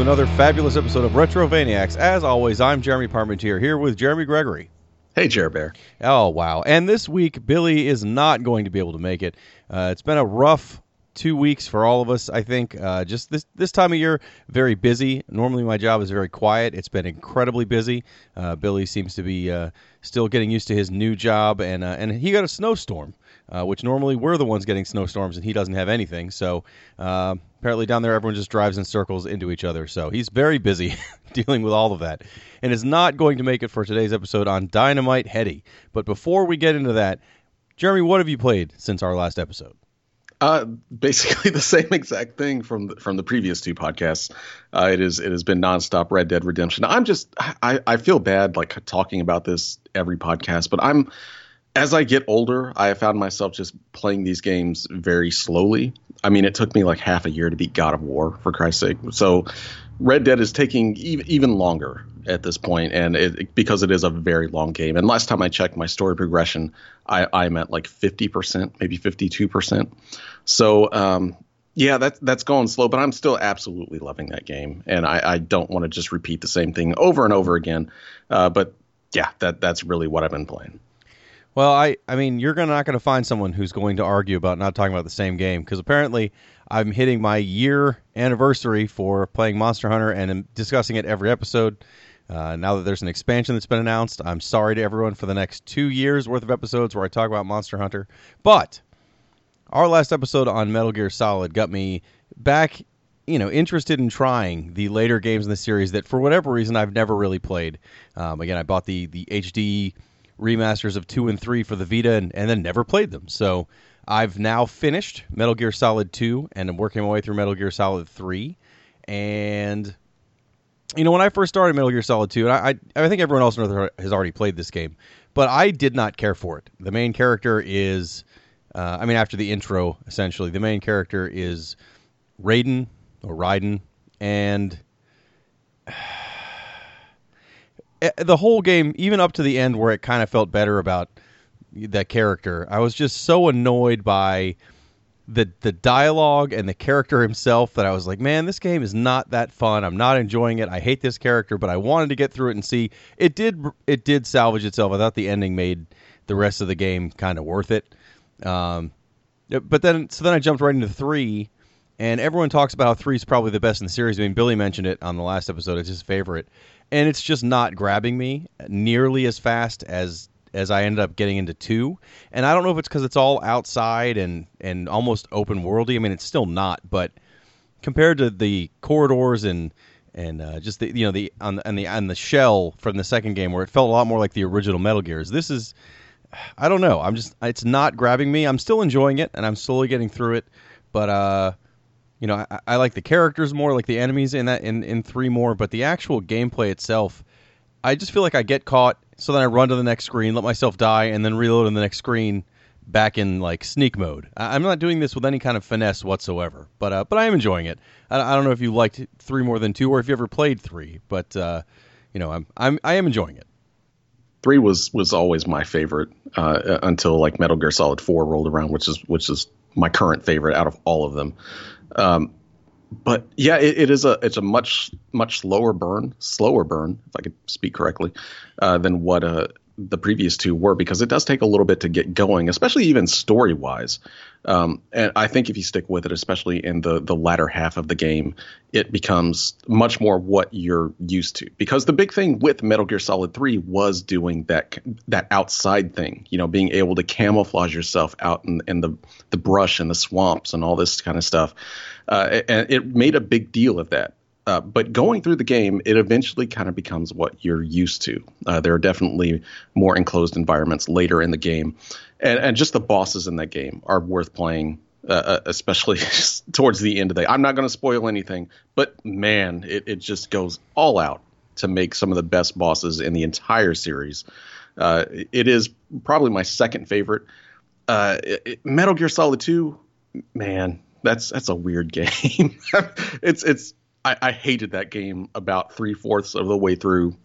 And welcome to another fabulous episode of Retrovaniacs. As always, I'm Jeremy Parmentier here with Jeremy Gregory. Hey, Jer Bear. Oh, wow. And this week, Billy is not going to be able to make it. Uh, it's been a rough two weeks for all of us, I think. Uh, just this, this time of year, very busy. Normally, my job is very quiet. It's been incredibly busy. Uh, Billy seems to be uh, still getting used to his new job, and, uh, and he got a snowstorm. Uh, which normally we're the ones getting snowstorms and he doesn't have anything. So uh, apparently down there everyone just drives in circles into each other. So he's very busy dealing with all of that and is not going to make it for today's episode on Dynamite Headdy. But before we get into that, Jeremy, what have you played since our last episode? Uh, basically the same exact thing from the, from the previous two podcasts. Uh, it is it has been nonstop Red Dead Redemption. I'm just I, I feel bad like talking about this every podcast, but I'm as I get older, I have found myself just playing these games very slowly. I mean, it took me like half a year to beat God of War, for Christ's sake. So, Red Dead is taking even longer at this point, and it, because it is a very long game. And last time I checked my story progression, I, I'm at like 50%, maybe 52%. So, um, yeah, that's that's going slow, but I'm still absolutely loving that game, and I, I don't want to just repeat the same thing over and over again. Uh, but yeah, that that's really what I've been playing. Well, I, I mean, you're gonna, not going to find someone who's going to argue about not talking about the same game because apparently I'm hitting my year anniversary for playing Monster Hunter and I'm discussing it every episode. Uh, now that there's an expansion that's been announced, I'm sorry to everyone for the next two years worth of episodes where I talk about Monster Hunter. But our last episode on Metal Gear Solid got me back, you know, interested in trying the later games in the series that for whatever reason I've never really played. Um, again, I bought the the HD remasters of two and three for the Vita, and, and then never played them. So I've now finished Metal Gear Solid two, and I'm working my way through Metal Gear Solid three. And you know, when I first started Metal Gear Solid two, and I, I, I think everyone else has already played this game, but I did not care for it. The main character is, uh, I mean, after the intro, essentially, the main character is Raiden or Raiden, and the whole game, even up to the end where it kind of felt better about that character, I was just so annoyed by the the dialogue and the character himself that I was like, man, this game is not that fun. I'm not enjoying it. I hate this character, but I wanted to get through it and see. It did it did salvage itself. I thought the ending made the rest of the game kind of worth it. Um, but then so then I jumped right into three, and everyone talks about how three is probably the best in the series. I mean, Billy mentioned it on the last episode; it's his favorite and it's just not grabbing me nearly as fast as as I ended up getting into two. And I don't know if it's because it's all outside and and almost open worldy. I mean, it's still not, but compared to the corridors and and uh, just the you know the on the on the shell from the second game where it felt a lot more like the original Metal Gears. This is I don't know. I'm just it's not grabbing me. I'm still enjoying it and I'm slowly getting through it, but uh you know, I, I, like the characters more, like the enemies in that in, in three more, but the actual gameplay itself, I just feel like I get caught, so then I run to the next screen, let myself die, and then reload in the next screen back in like sneak mode. I, am not doing this with any kind of finesse whatsoever, but uh, but I am enjoying it. I, I, don't know if you liked three more than two, or if you ever played three, but uh, you know, I'm I'm I am enjoying it. Three was was always my favorite uh, until like Metal Gear Solid Four rolled around, which is which is my current favorite out of all of them. Um, but yeah, it, it is a it's a much much slower burn, slower burn, if I could speak correctly, uh, than what uh, the previous two were because it does take a little bit to get going, especially even story wise. Um, and I think if you stick with it, especially in the the latter half of the game, it becomes much more what you're used to. Because the big thing with Metal Gear Solid 3 was doing that that outside thing, you know, being able to camouflage yourself out in, in the the brush and the swamps and all this kind of stuff. Uh, and it made a big deal of that. Uh, but going through the game, it eventually kind of becomes what you're used to. Uh, there are definitely more enclosed environments later in the game, and, and just the bosses in that game are worth playing, uh, uh especially towards the end of the. I'm not going to spoil anything, but man, it, it just goes all out to make some of the best bosses in the entire series. Uh, it is probably my second favorite. Uh, Metal Gear Solid 2, man, that's that's a weird game. it's it's I, I hated that game about three fourths of the way through,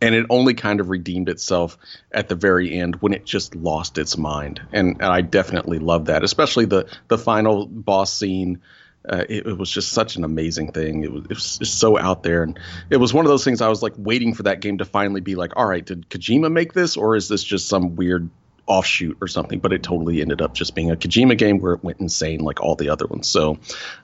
and it only kind of redeemed itself at the very end when it just lost its mind. And, and I definitely love that, especially the the final boss scene. Uh, it, it, was just such an amazing thing. It was, it was so out there, and it was one of those things I was like waiting for that game to finally be like, all right, did Kojima make this, or is this just some weird offshoot or something? But it totally ended up just being a Kojima game where it went insane like all the other ones. So,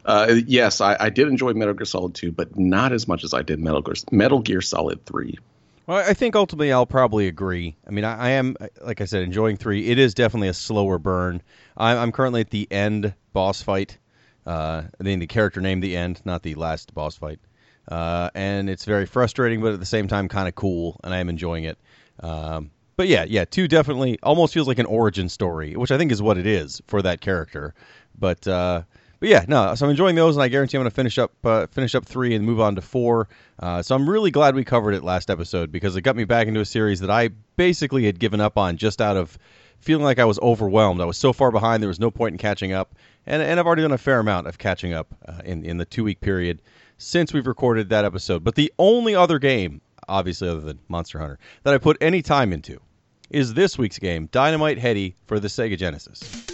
uh, yes, I, I, did enjoy Metal Gear Solid 2, but not as much as I did Metal Gear, Metal Gear Solid 3. Well, I think ultimately I'll probably agree. I mean, I, I, am, like I said, enjoying three. It is definitely a slower burn. I'm, I'm currently at the end boss fight. Uh, I mean, the character name, the end, not the last boss fight. Uh, and it's very frustrating, but at the same time, kind of cool, and I am enjoying it. Um, but yeah, yeah, two definitely almost feels like an origin story, which I think is what it is for that character. But uh, but yeah, no. So I'm enjoying those, and I guarantee I'm going to finish up uh, finish up three and move on to four. Uh, so I'm really glad we covered it last episode because it got me back into a series that I basically had given up on just out of feeling like I was overwhelmed. I was so far behind, there was no point in catching up, and and I've already done a fair amount of catching up uh, in in the two week period since we've recorded that episode. But the only other game, obviously other than Monster Hunter, that I put any time into is this week's game, Dynamite Headdy for the Sega Genesis.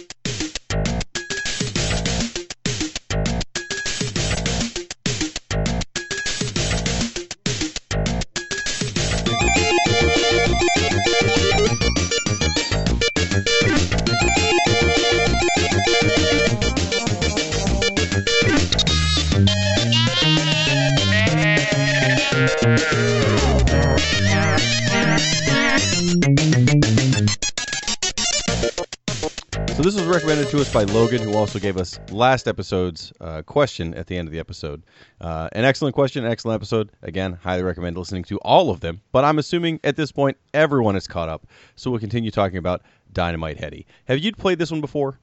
Recommended to us by Logan, who also gave us last episode's uh, question at the end of the episode. Uh, an excellent question, excellent episode. Again, highly recommend listening to all of them. But I'm assuming at this point everyone is caught up, so we'll continue talking about Dynamite Headdy. Have you played this one before?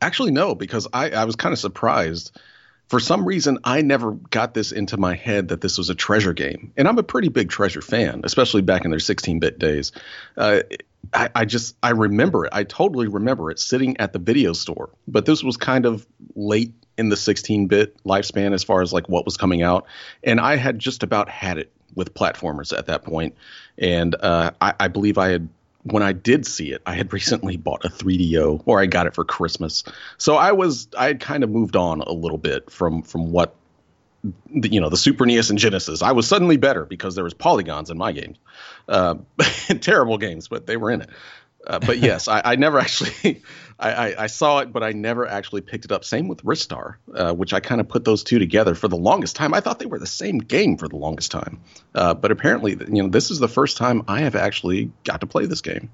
Actually, no, because I, I was kind of surprised for some reason I never got this into my head that this was a treasure game, and I'm a pretty big treasure fan, especially back in their 16-bit days. Uh, I, I, just I remember it. I totally remember it sitting at the video store. But this was kind of late in the 16-bit lifespan as far as like what was coming out, and I had just about had it with platformers at that point. And uh, I, I believe I had when I did see it, I had recently bought a 3DO, or I got it for Christmas. So I was I had kind of moved on a little bit from from what the, you know the Super NES and Genesis. I was suddenly better because there was polygons in my games. Uh, terrible games, but they were in it. Uh, but yes, I, I, never actually I, I, I, saw it, but I never actually picked it up. Same with Ristar, uh, which I kind of put those two together for the longest time. I thought they were the same game for the longest time, uh, but apparently, you know, this is the first time I have actually got to play this game.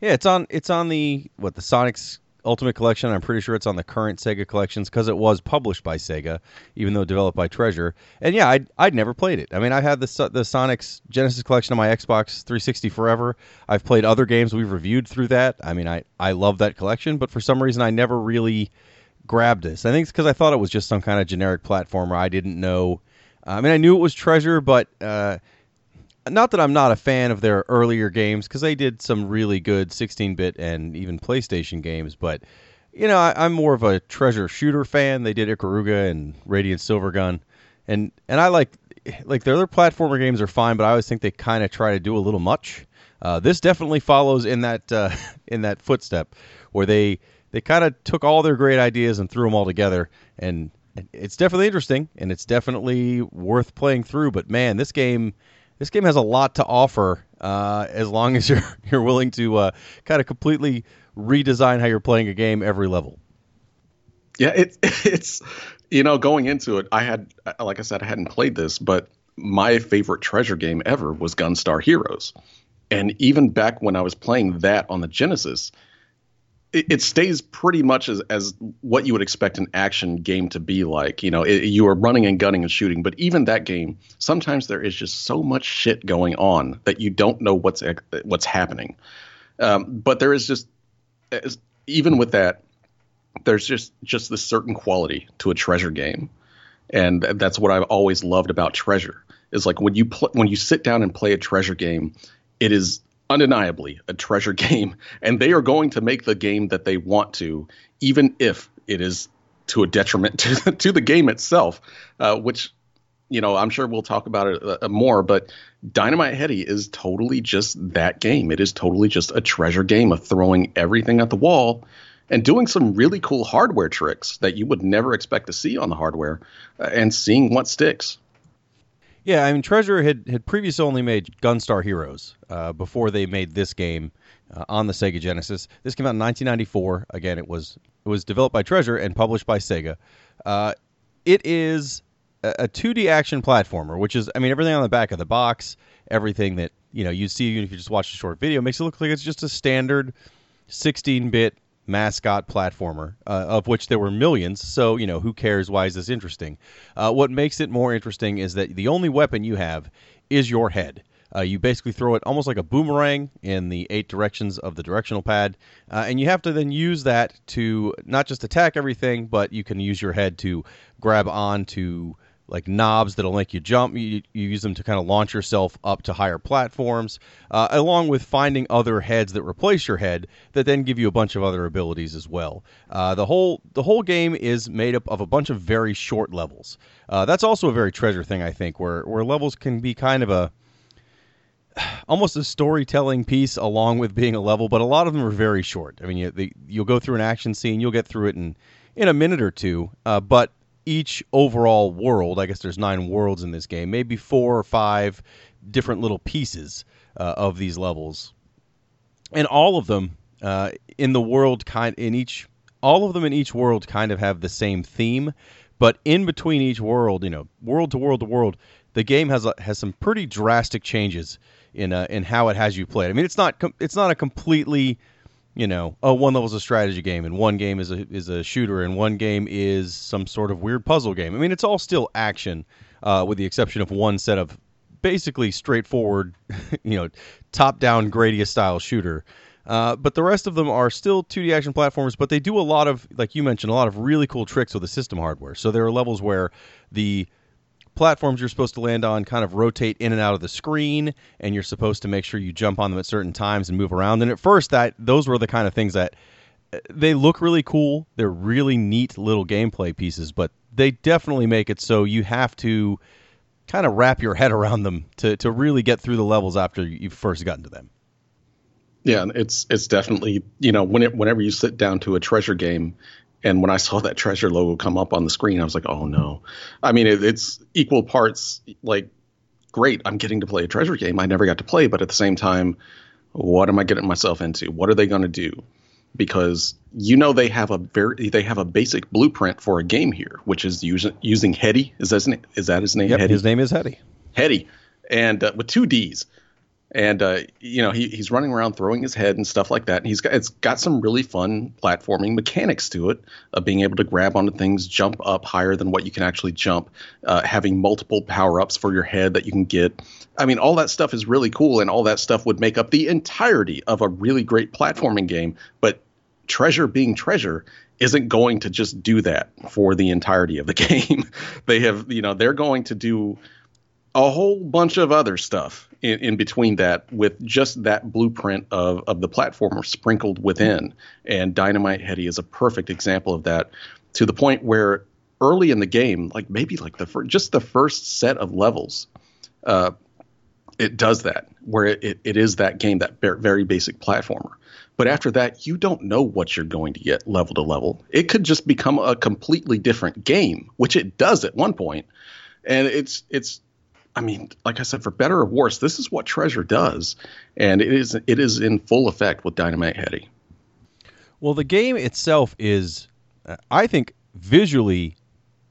Yeah, it's on it's on the what the Sonic's Ultimate Collection. I'm pretty sure it's on the current Sega collections because it was published by Sega, even though developed by Treasure. And yeah, I'd, I'd never played it. I mean, I've had the the Sonic's Genesis collection on my Xbox 360 forever. I've played other games we've reviewed through that. I mean, I I love that collection, but for some reason, I never really grabbed this. I think it's because I thought it was just some kind of generic platformer. I didn't know. I mean, I knew it was Treasure, but. Uh, not that I'm not a fan of their earlier games because they did some really good 16-bit and even PlayStation games, but you know I, am more of a treasure shooter fan. They did Ikaruga and Radiant Silvergun, and and I like like their other platformer games are fine, but I always think they kind of try to do a little much. Uh, this definitely follows in that uh, in that footstep where they they kind of took all their great ideas and threw them all together, and it's definitely interesting and it's definitely worth playing through. But man, this game this game has a lot to offer uh, as long as you're you're willing to uh, kind of completely redesign how you're playing a game every level. Yeah, it, it's you know going into it, I had like I said, I hadn't played this, but my favorite treasure game ever was Gunstar Heroes, and even back when I was playing that on the Genesis, it, stays pretty much as, as what you would expect an action game to be like. You know, it, you are running and gunning and shooting, but even that game, sometimes there is just so much shit going on that you don't know what's what's happening. Um, but there is just even with that, there's just just this certain quality to a treasure game, and that's what I've always loved about treasure. Is like when you pl- when you sit down and play a treasure game, it is undeniably a treasure game, and they are going to make the game that they want to, even if it is to a detriment to, to the game itself, uh, which you know I'm sure we'll talk about it uh, more. But Dynamite Headdy is totally just that game. It is totally just a treasure game of throwing everything at the wall and doing some really cool hardware tricks that you would never expect to see on the hardware, uh, and seeing what sticks. Yeah, I mean, Treasure had had previously only made Gunstar Heroes uh, before they made this game uh, on the Sega Genesis. This came out in 1994. Again, it was it was developed by Treasure and published by Sega. Uh, it is a 2D action platformer, which is, I mean, everything on the back of the box, everything that you know you see if you just watch a short video makes it look like it's just a standard 16-bit mascot platformer, uh, of which there were millions. So you know, who cares? Why is this interesting? Uh, what makes it more interesting is that the only weapon you have is your head. Uh, you basically throw it almost like a boomerang in the eight directions of the directional pad, uh, and you have to then use that to not just attack everything, but you can use your head to grab on to like knobs that'll make you jump. You, you use them to kind of launch yourself up to higher platforms, uh, along with finding other heads that replace your head that then give you a bunch of other abilities as well. Uh, the whole the whole game is made up of a bunch of very short levels. Uh, that's also a very treasure thing, I think, where where levels can be kind of a almost a storytelling piece along with being a level, but a lot of them are very short. I mean, you, you'll go through an action scene, you'll get through it in in a minute or two, uh, but each overall world, I guess there's nine worlds in this game, maybe four or five different little pieces uh, of these levels, and all of them uh, in the world kind in each all of them in each world kind of have the same theme, but in between each world, you know, world to world to world, the game has a, has some pretty drastic changes in uh, in how it has you play. I mean, it's not com- it's not a completely you know, oh, one level is a strategy game, and one game is a is a shooter, and one game is some sort of weird puzzle game. I mean, it's all still action, uh, with the exception of one set of basically straightforward, you know, top down Gradius style shooter. Uh, but the rest of them are still 2D action platformers, but they do a lot of, like you mentioned, a lot of really cool tricks with the system hardware. So there are levels where the platforms you're supposed to land on kind of rotate in and out of the screen and you're supposed to make sure you jump on them at certain times and move around. And at first that those were the kind of things that uh, they look really cool. They're really neat little gameplay pieces but they definitely make it so you have to kind of wrap your head around them to, to really get through the levels after you've first gotten to them. Yeah it's it's definitely you know when it, whenever you sit down to a treasure game and when I saw that treasure logo come up on the screen, I was like, oh no. I mean, it, it's equal parts like, great, I'm getting to play a treasure game I never got to play, but at the same time, what am I getting myself into? What are they going to do? Because you know they have a very they have a basic blueprint for a game here, which is using using Headdy. Is that his name? Is that his name? Yep, his name is Headdy. Headdy, and uh, with two D's and uh, you know he, he's running around throwing his head and stuff like that. And he's got it's got some really fun platforming mechanics to it, of being able to grab onto things, jump up higher than what you can actually jump, uh, having multiple power ups for your head that you can get. I mean, all that stuff is really cool, and all that stuff would make up the entirety of a really great platforming game. But Treasure being Treasure isn't going to just do that for the entirety of the game. they have, you know, they're going to do a whole bunch of other stuff in, in, between that with just that blueprint of, of the platformer sprinkled within. And Dynamite Headdy is a perfect example of that to the point where early in the game, like maybe like the fir- just the first set of levels, uh, it does that where it, it, it is that game, that very basic platformer. But after that, you don't know what you're going to get level to level. It could just become a completely different game, which it does at one point. And it's it's I mean, like I said, for better or worse, this is what Treasure does, and it is it is in full effect with Dynamite Headdy. Well, the game itself is, uh, I think, visually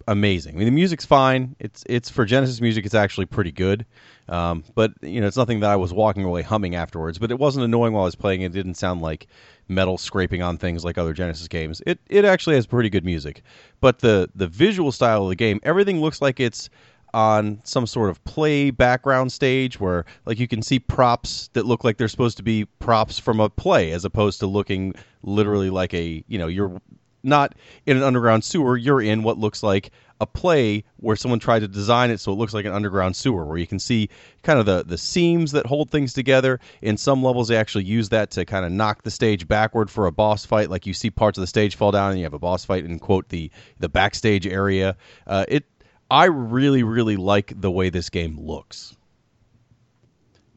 amazing. I mean, the music's fine. It's it's for Genesis music. It's actually pretty good. Um, but you know, it's nothing that I was walking away humming afterwards. But it wasn't annoying while I was playing. It didn't sound like metal scraping on things like other Genesis games. It it actually has pretty good music. But the the visual style of the game, everything looks like it's on some sort of play background stage where like you can see props that look like they're supposed to be props from a play as opposed to looking literally like a you know you're not in an underground sewer you're in what looks like a play where someone tried to design it so it looks like an underground sewer where you can see kind of the the seams that hold things together. In some levels they actually use that to kind of knock the stage backward for a boss fight. Like you see parts of the stage fall down and you have a boss fight in quote the the backstage area. Uh, it I really, really like the way this game looks.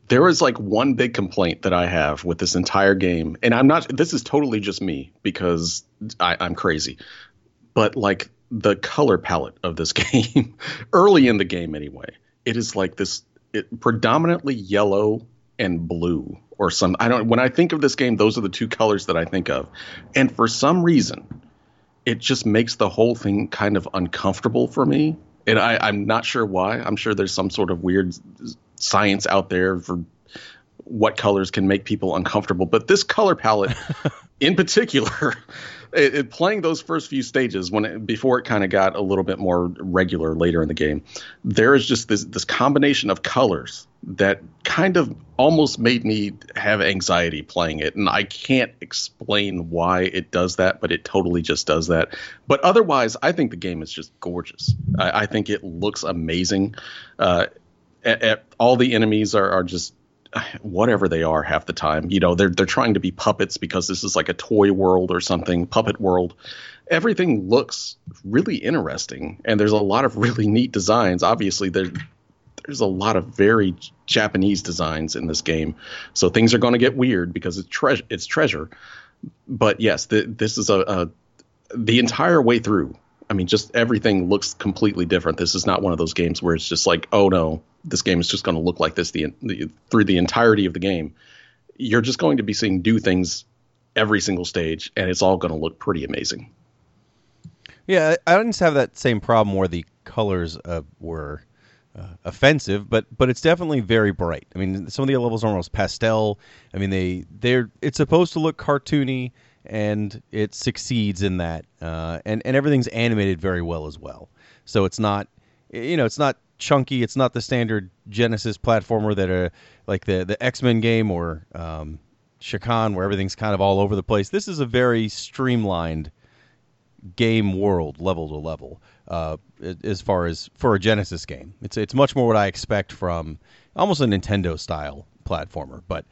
there is like one big complaint that I have with this entire game, and I'm not. This is totally just me because I, I'm crazy, but like the color palette of this game, early in the game anyway, it is like this it, predominantly yellow and blue or some. I don't. When I think of this game, those are the two colors that I think of, and for some reason, it just makes the whole thing kind of uncomfortable for me. And I, I'm not sure why. I'm sure there's some sort of weird science out there for what colors can make people uncomfortable. But this color palette, in particular, it, it, playing those first few stages when it, before it kind of got a little bit more regular later in the game, there is just this this combination of colors that kind of almost made me have anxiety playing it, and I can't explain why it does that, but it totally just does that. But otherwise, I think the game is just gorgeous. I, I think it looks amazing. Uh, at, at, all the enemies are, are just whatever they are half the time. You know, they're they're trying to be puppets because this is like a toy world or something, puppet world. Everything looks really interesting, and there's a lot of really neat designs. Obviously, there there's a lot of very Japanese designs in this game, so things are going to get weird because it's treasure. It's treasure. But yes, the, this is a, a the entire way through. I mean, just everything looks completely different. This is not one of those games where it's just like, oh no, this game is just going to look like this the, the, through the entirety of the game. You're just going to be seeing do things every single stage, and it's all going to look pretty amazing. Yeah, I didn't have that same problem where the colors uh, were uh, offensive, but but it's definitely very bright. I mean, some of the levels are almost pastel. I mean, they they're it's supposed to look cartoony, and it succeeds in that, uh, and and everything's animated very well as well. So it's not you know it's not chunky. It's not the standard Genesis platformer that are like the the X Men game or um, Chakan, where everything's kind of all over the place. This is a very streamlined game world, level to level, uh, as far as for a Genesis game. It's it's much more what I expect from almost a Nintendo style platformer, but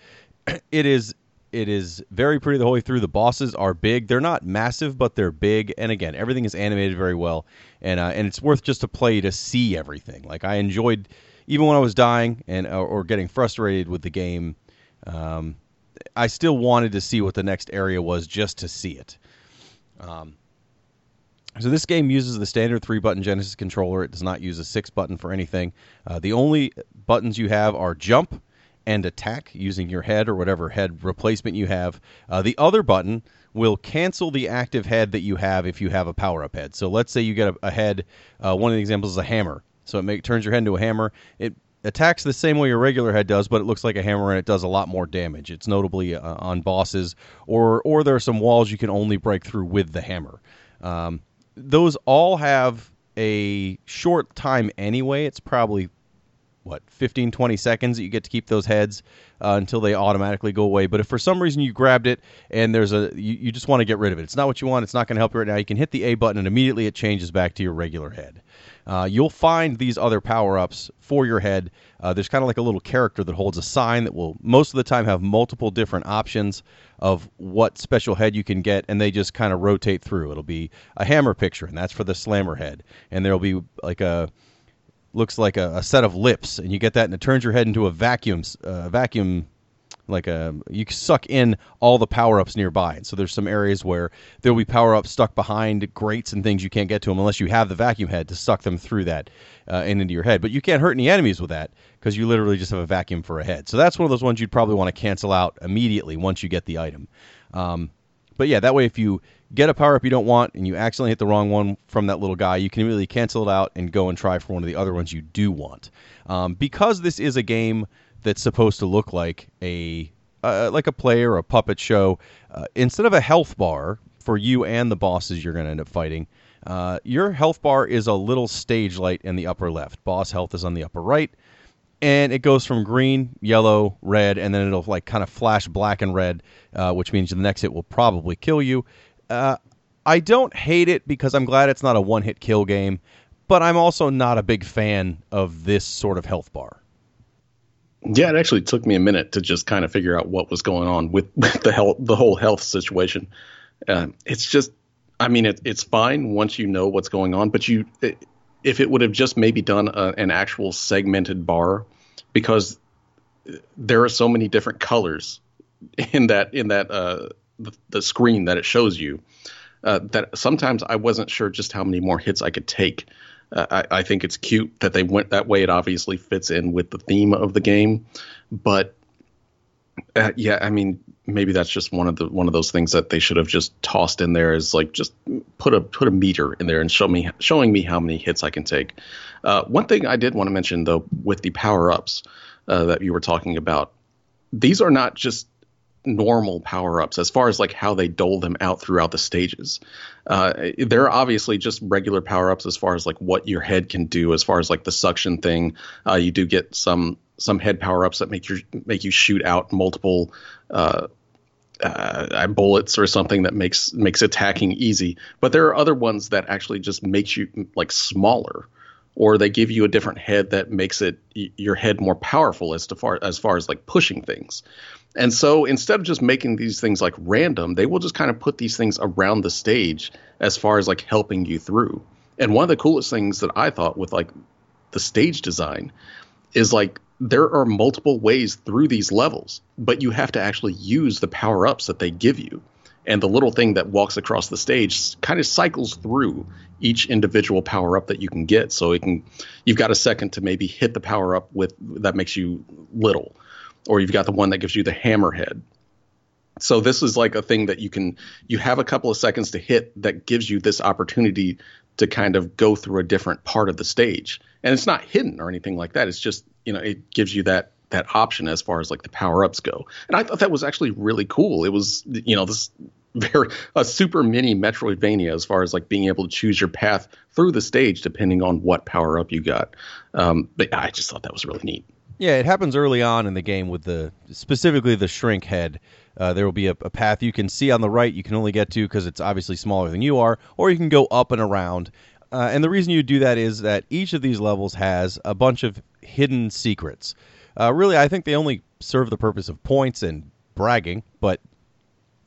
it is it is very pretty the whole way through. The bosses are big. They're not massive, but they're big. And again, everything is animated very well, and uh, and it's worth just to play to see everything. Like I enjoyed, even when I was dying and or, or getting frustrated with the game, um, I still wanted to see what the next area was just to see it. Um, so this game uses the standard three button Genesis controller. It does not use a six button for anything. Uh, the only buttons you have are jump and attack using your head or whatever head replacement you have. Uh, the other button will cancel the active head that you have if you have a power up head. So let's say you get a, a head. Uh, one of the examples is a hammer. So it make, turns your head into a hammer. It attacks the same way your regular head does, but it looks like a hammer and it does a lot more damage. It's notably uh, on bosses, or or there are some walls you can only break through with the hammer. Um, those all have a short time anyway. It's probably what 15 20 seconds that you get to keep those heads uh, until they automatically go away. But if for some reason you grabbed it and there's a you, you just want to get rid of it. It's not what you want. It's not going to help you right now. You can hit the a button and immediately it changes back to your regular head uh, you'll find these other power-ups for your head. Uh, there's kind of like a little character that holds a sign that will most of the time have multiple different options of what special head you can get and they just kind of rotate through. It'll be a hammer picture and that's for the slammer head. And there'll be like a looks like a, a, set of lips, and you get that, and it turns your head into a vacuum, uh, vacuum, like a you suck in all the power ups nearby. And so there's some areas where there'll be power ups stuck behind grates and things you can't get to them unless you have the vacuum head to suck them through that uh, and into your head. But you can't hurt any enemies with that because you literally just have a vacuum for a head. So that's one of those ones you'd probably want to cancel out immediately once you get the item. Um, but yeah, that way if you get a power up you don't want and you accidentally hit the wrong one from that little guy, you can immediately cancel it out and go and try for one of the other ones you do want. Um, because this is a game that's supposed to look like a uh, like a play or a puppet show, uh, instead of a health bar for you and the bosses you're going to end up fighting, uh, your health bar is a little stage light in the upper left. Boss health is on the upper right and it goes from green, yellow, red, and then it'll like kind of flash black and red, uh, which means the next hit will probably kill you. Uh, I don't hate it because I'm glad it's not a one hit kill game, but I'm also not a big fan of this sort of health bar. Yeah, it actually took me a minute to just kind of figure out what was going on with, with the health, the whole health situation. Uh, it's just, I mean, it, it's fine once you know what's going on, but you, if it would have just maybe done a, an actual segmented bar, because there are so many different colors in that in that uh, the, the screen that it shows you uh, that sometimes I wasn't sure just how many more hits I could take. Uh, I, I, think it's cute that they went that way. It obviously fits in with the theme of the game, but uh, yeah, I mean, maybe that's just one of the one of those things that they should have just tossed in there is like just put a put a meter in there and show me showing me how many hits I can take. Uh, one thing I did want to mention though with the power ups uh, that you were talking about, these are not just normal power ups as far as like how they dole them out throughout the stages. Uh, they're obviously just regular power ups as far as like what your head can do as far as like the suction thing. Uh, you do get some some head power ups that make you make you shoot out multiple uh, uh, bullets or something that makes makes attacking easy. But there are other ones that actually just makes you like smaller or they give you a different head that makes it your head more powerful as to far as far as like pushing things. And so instead of just making these things like random, they will just kind of put these things around the stage as far as like helping you through. And one of the coolest things that I thought with like the stage design is like there are multiple ways through these levels, but you have to actually use the power ups that they give you and the little thing that walks across the stage kind of cycles through each individual power up that you can get so it can you've got a second to maybe hit the power up with that makes you little or you've got the one that gives you the hammerhead so this is like a thing that you can you have a couple of seconds to hit that gives you this opportunity to kind of go through a different part of the stage and it's not hidden or anything like that it's just you know it gives you that that option as far as like the power ups go. And I thought that was actually really cool. It was you know this very a super mini Metroidvania as far as like being able to choose your path through the stage depending on what power up you got. Um, but I just thought that was really neat. Yeah, it happens early on in the game with the specifically the shrink head. Uh, there will be a, a, path you can see on the right you can only get to because it's obviously smaller than you are, or you can go up and around. Uh, and the reason you do that is that each of these levels has a bunch of hidden secrets. Uh, really, I think they only serve the purpose of points and bragging. But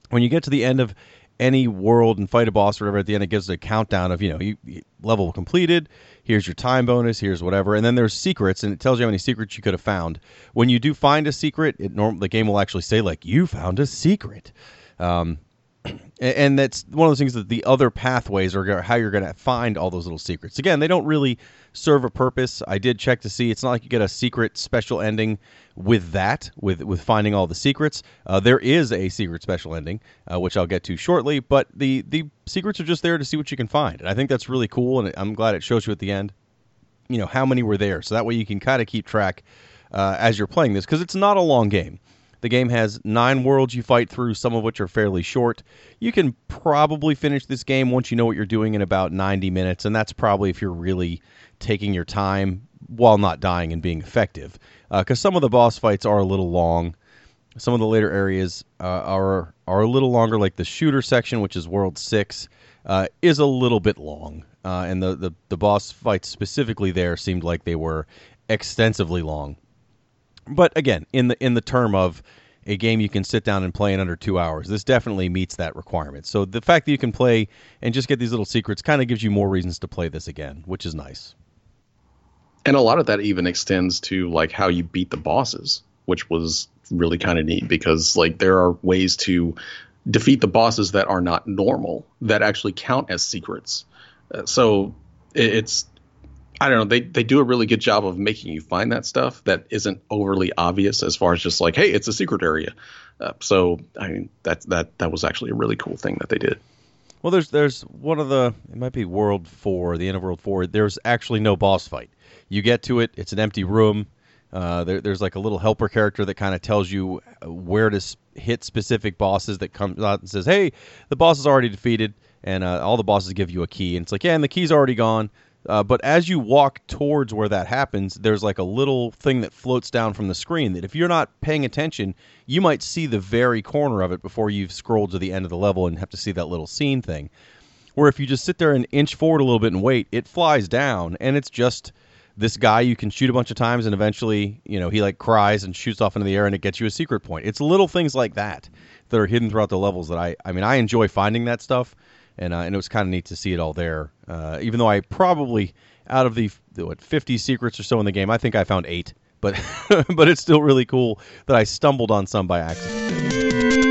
when you get to the end of any world and fight a boss or whatever, at the end it gives a countdown of you know you, you, level completed. Here's your time bonus. Here's whatever, and then there's secrets, and it tells you how many secrets you could have found. When you do find a secret, it norm- the game will actually say like you found a secret. Um, and that's one of those things that the other pathways are how you're going to find all those little secrets. Again, they don't really serve a purpose. I did check to see; it's not like you get a secret special ending with that, with with finding all the secrets. Uh, there is a secret special ending, uh, which I'll get to shortly. But the the secrets are just there to see what you can find, and I think that's really cool. And I'm glad it shows you at the end, you know, how many were there, so that way you can kind of keep track uh, as you're playing this because it's not a long game. The game has nine worlds you fight through, some of which are fairly short. You can probably finish this game once you know what you're doing in about 90 minutes, and that's probably if you're really taking your time while not dying and being effective. Because uh, some of the boss fights are a little long. Some of the later areas uh, are are a little longer, like the shooter section, which is World Six, uh, is a little bit long, uh, and the, the the boss fights specifically there seemed like they were extensively long. But again, in the in the term of a game you can sit down and play in under two hours, this definitely meets that requirement. So the fact that you can play and just get these little secrets kind of gives you more reasons to play this again, which is nice. And a lot of that even extends to like how you beat the bosses, which was really kind of neat because like there are ways to defeat the bosses that are not normal that actually count as secrets. Uh, so it's I don't know. They they do a really good job of making you find that stuff that isn't overly obvious as far as just like, hey, it's a secret area. Uh, so I mean, that that that was actually a really cool thing that they did. Well, there's there's one of the it might be World Four, the end of World Four. There's actually no boss fight. You get to it, it's an empty room. Uh, there, there's like a little helper character that kind of tells you where to hit specific bosses. That comes out and says, "Hey, the boss is already defeated," and uh, all the bosses give you a key. And it's like, "Yeah, and the key's already gone." Uh, but as you walk towards where that happens, there's like a little thing that floats down from the screen that if you're not paying attention, you might see the very corner of it before you've scrolled to the end of the level and have to see that little scene thing. Where if you just sit there and inch forward a little bit and wait, it flies down and it's just this guy you can shoot a bunch of times and eventually, you know, he like cries and shoots off into the air and it gets you a secret point. It's little things like that that are hidden throughout the levels that I I mean, I enjoy finding that stuff and uh, and it was kind of neat to see it all there. Uh, even though I probably out of the what 50 secrets or so in the game, I think I found eight but but it's still really cool that I stumbled on some by accident.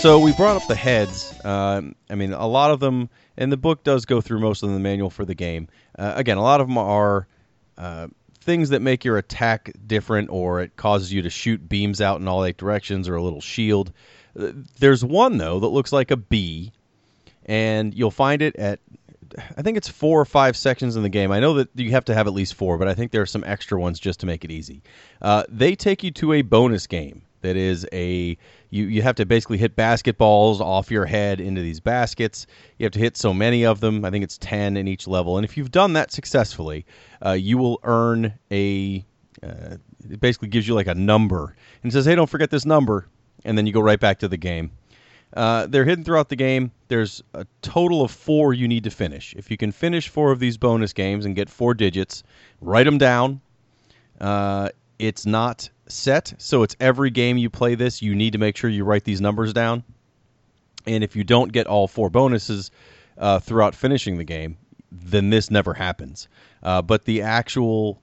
So we brought up the heads. Um, I mean, a lot of them, and the book does go through most of them, the manual for the game. Uh, again, a lot of them are uh, things that make your attack different, or it causes you to shoot beams out in all eight directions, or a little shield. Uh, There's one though that looks like a bee, and you'll find it at. I think it's four or five sections in the game. I know that you have to have at least four, but I think there are some extra ones just to make it easy. Uh, they take you to a bonus game that is a you, you have to basically hit basketballs off your head into these baskets. You have to hit so many of them. I think it's 10 in each level. And if you've done that successfully, uh, you will earn a. Uh, it basically gives you like a number and says, hey, don't forget this number. And then you go right back to the game. Uh, they're hidden throughout the game. There's a total of four you need to finish. If you can finish four of these bonus games and get four digits, write them down. Uh, it's not set, so it's every game you play this, you need to make sure you write these numbers down. And if you don't get all four bonuses uh, throughout finishing the game, then this never happens. Uh, but the actual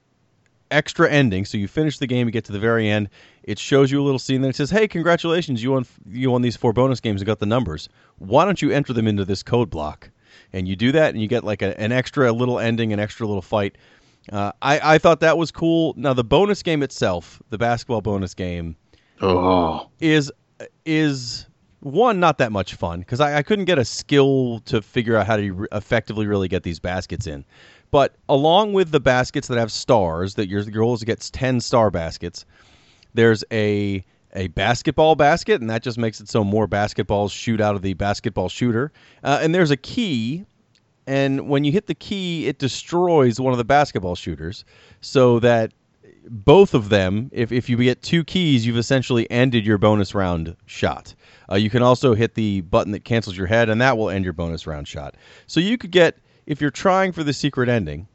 extra ending, so you finish the game, you get to the very end, it shows you a little scene that says, "Hey, congratulations, you won you won these four bonus games and got the numbers. Why don't you enter them into this code block?" And you do that, and you get like a, an extra little ending, an extra little fight. Uh, I I thought that was cool. Now the bonus game itself, the basketball bonus game, Oh, is is one not that much fun because I, I couldn't get a skill to figure out how to re- effectively really get these baskets in. But along with the baskets that have stars, that your goal is to get ten star baskets. There's a a basketball basket, and that just makes it so more basketballs shoot out of the basketball shooter. Uh, and there's a key, and when you hit the key, it destroys one of the basketball shooters, so that both of them, if, if you get two keys, you've essentially ended your bonus round shot. Uh, you can also hit the button that cancels your head, and that will end your bonus round shot. So you could get, if you're trying for the secret ending,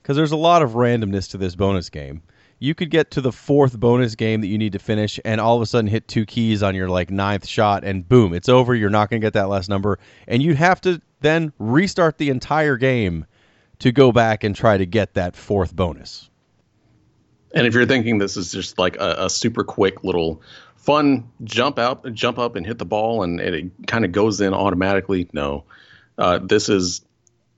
because there's a lot of randomness to this bonus game, you could get to the fourth bonus game that you need to finish, and all of a sudden hit two keys on your like ninth shot, and boom, it's over. You're not going to get that last number, and you'd have to then restart the entire game to go back and try to get that fourth bonus. and if you're thinking this is just like a, a super quick little fun jump out, jump up and hit the ball, and it, kind of goes in automatically, no. Uh, this is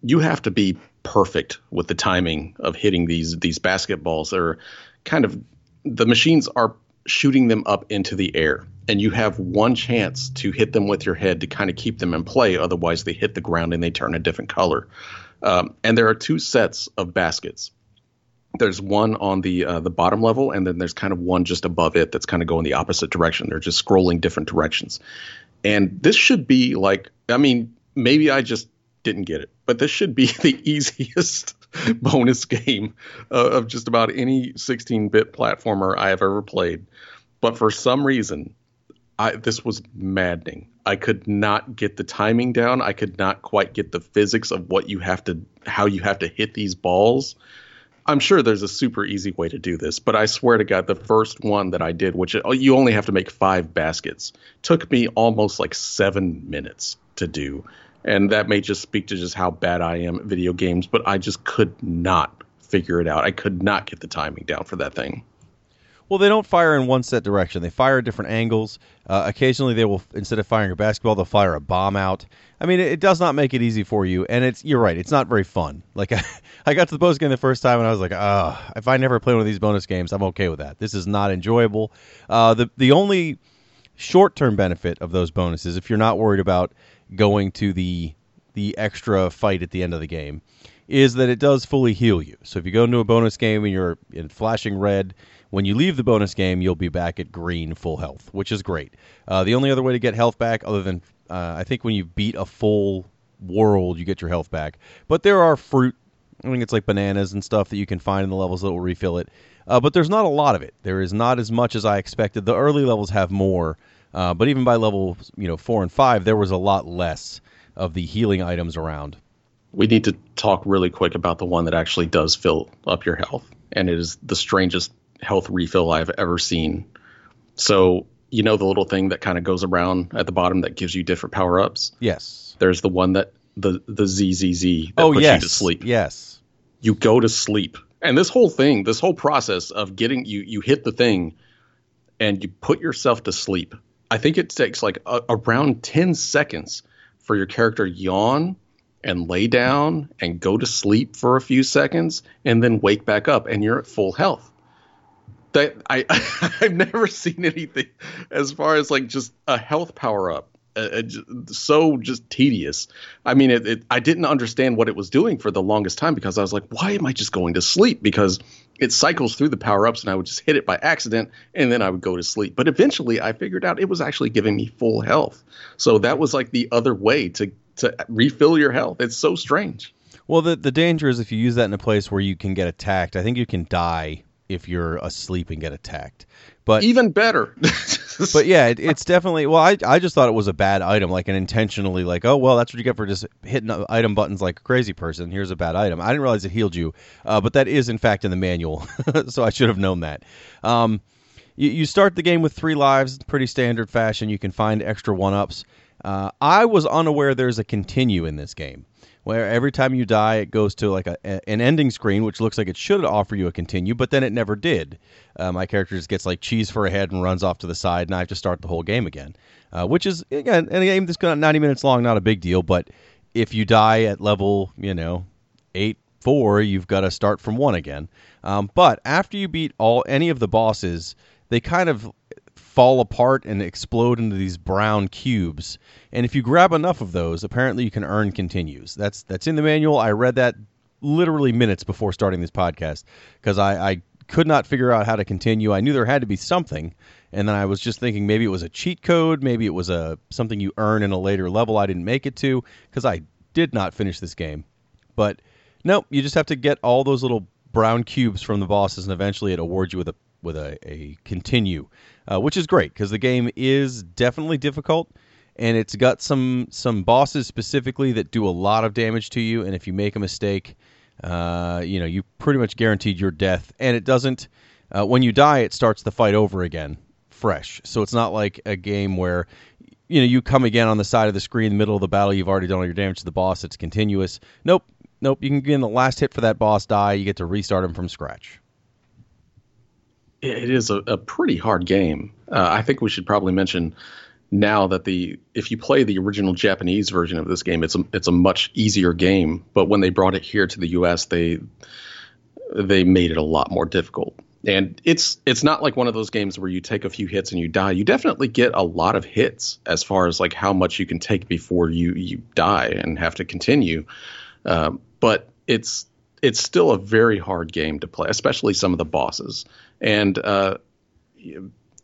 you have to be perfect with the timing of hitting these these basketballs. They're kind of the machines are shooting them up into the air, and you have one chance to hit them with your head to kind of keep them in play. Otherwise, they hit the ground and they turn a different color. Um, and there are two sets of baskets there's one on the uh, the bottom level, and then there's kind of one just above it that's kind of going the opposite direction. They're just scrolling different directions, and this should be like, I mean, maybe I just didn't get it, but this should be the easiest bonus game uh, of just about any 16-bit platformer I have ever played. But for some reason, I, this was maddening. I could not get the timing down. I could not quite get the physics of what you have to, how you have to hit these balls. I'm sure there's a super easy way to do this, but I swear to God, the first one that I did, which oh, you only have to make five baskets, took me almost like seven minutes to do. And that may just speak to just how bad I am at video games, but I just could not figure it out. I could not get the timing down for that thing. Well, they don't fire in one set direction. They fire at different angles. Uh, occasionally, they will instead of firing a basketball, they'll fire a bomb out. I mean, it, it does not make it easy for you, and it's you're right. It's not very fun. Like I, I got to the bonus game the first time, and I was like, ah, if I never play one of these bonus games, I'm okay with that. This is not enjoyable. Uh, the the only short term benefit of those bonuses, if you're not worried about going to the the extra fight at the end of the game, is that it does fully heal you. So if you go into a bonus game and you're in flashing red, when you leave the bonus game, you'll be back at green full health, which is great. Uh, the only other way to get health back, other than uh, I think when you beat a full world, you get your health back. But there are fruit, I think it's like bananas and stuff that you can find in the levels that will refill it. Uh, but there's not a lot of it. There is not as much as I expected. The early levels have more, uh, but even by level you know four and five, there was a lot less of the healing items around. We need to talk really quick about the one that actually does fill up your health, and it is the strangest health refill I've ever seen. So you know the little thing that kind of goes around at the bottom that gives you different power ups. Yes. There's the one that the the ZZZ that oh puts yes. you to sleep. Yes. You go to sleep, and this whole thing, this whole process of getting you you hit the thing, and you put yourself to sleep. I think it takes like a, around ten seconds for your character yawn and lay down and go to sleep for a few seconds and then wake back up and you're at full health that I I've never seen anything as far as like just a health power up. Uh, so just tedious. I mean, it, it, I didn't understand what it was doing for the longest time because I was like, why am I just going to sleep? Because it cycles through the power ups and I would just hit it by accident and then I would go to sleep. But eventually I figured out it was actually giving me full health. So that was like the other way to to refill your health. It's so strange. Well, the the danger is if you use that in a place where you can get attacked. I think you can die if you're asleep and get attacked. But even better. but yeah, it, it's definitely. Well, I I just thought it was a bad item, like an intentionally like, oh well, that's what you get for just hitting item buttons like a crazy person. Here's a bad item. I didn't realize it healed you, uh, but that is in fact in the manual, so I should have known that. Um, you, you start the game with three lives, pretty standard fashion. You can find extra one ups. Uh, I was unaware there's a continue in this game where every time you die, it goes to like a, an ending screen, which looks like it should offer you a continue, but then it never did. Uh, my character just gets like cheese for a head and runs off to the side, and I have to start the whole game again. Uh, which is again, a game that's got 90 minutes long, not a big deal. But if you die at level, you know, eight four, you've got to start from one again. Um, but after you beat all any of the bosses, they kind of fall apart and explode into these brown cubes. And if you grab enough of those, apparently you can earn continues. That's that's in the manual. I read that literally minutes before starting this podcast because I, I could not figure out how to continue. I knew there had to be something, and then I was just thinking maybe it was a cheat code, maybe it was a something you earn in a later level I didn't make it to because I did not finish this game. But no, you just have to get all those little brown cubes from the bosses, and eventually it awards you with a with a, a continue, uh, which is great because the game is definitely difficult and it's got some some bosses specifically that do a lot of damage to you. And if you make a mistake, uh, you know you pretty much guaranteed your death. And it doesn't uh, when you die, it starts the fight over again, fresh. So it's not like a game where you know you come again on the side of the screen, in the middle of the battle. You've already done all your damage to the boss. It's continuous. Nope, nope. You can get in the last hit for that boss, die. You get to restart him from scratch it is a, a pretty hard game. Uh, I think we should probably mention now that the if you play the original Japanese version of this game, it's a it's a much easier game. But when they brought it here to the U.S., they they made it a lot more difficult. And it's it's not like one of those games where you take a few hits and you die. You definitely get a lot of hits as far as like how much you can take before you you die and have to continue. Um, but it's it's still a very hard game to play, especially some of the bosses. And uh,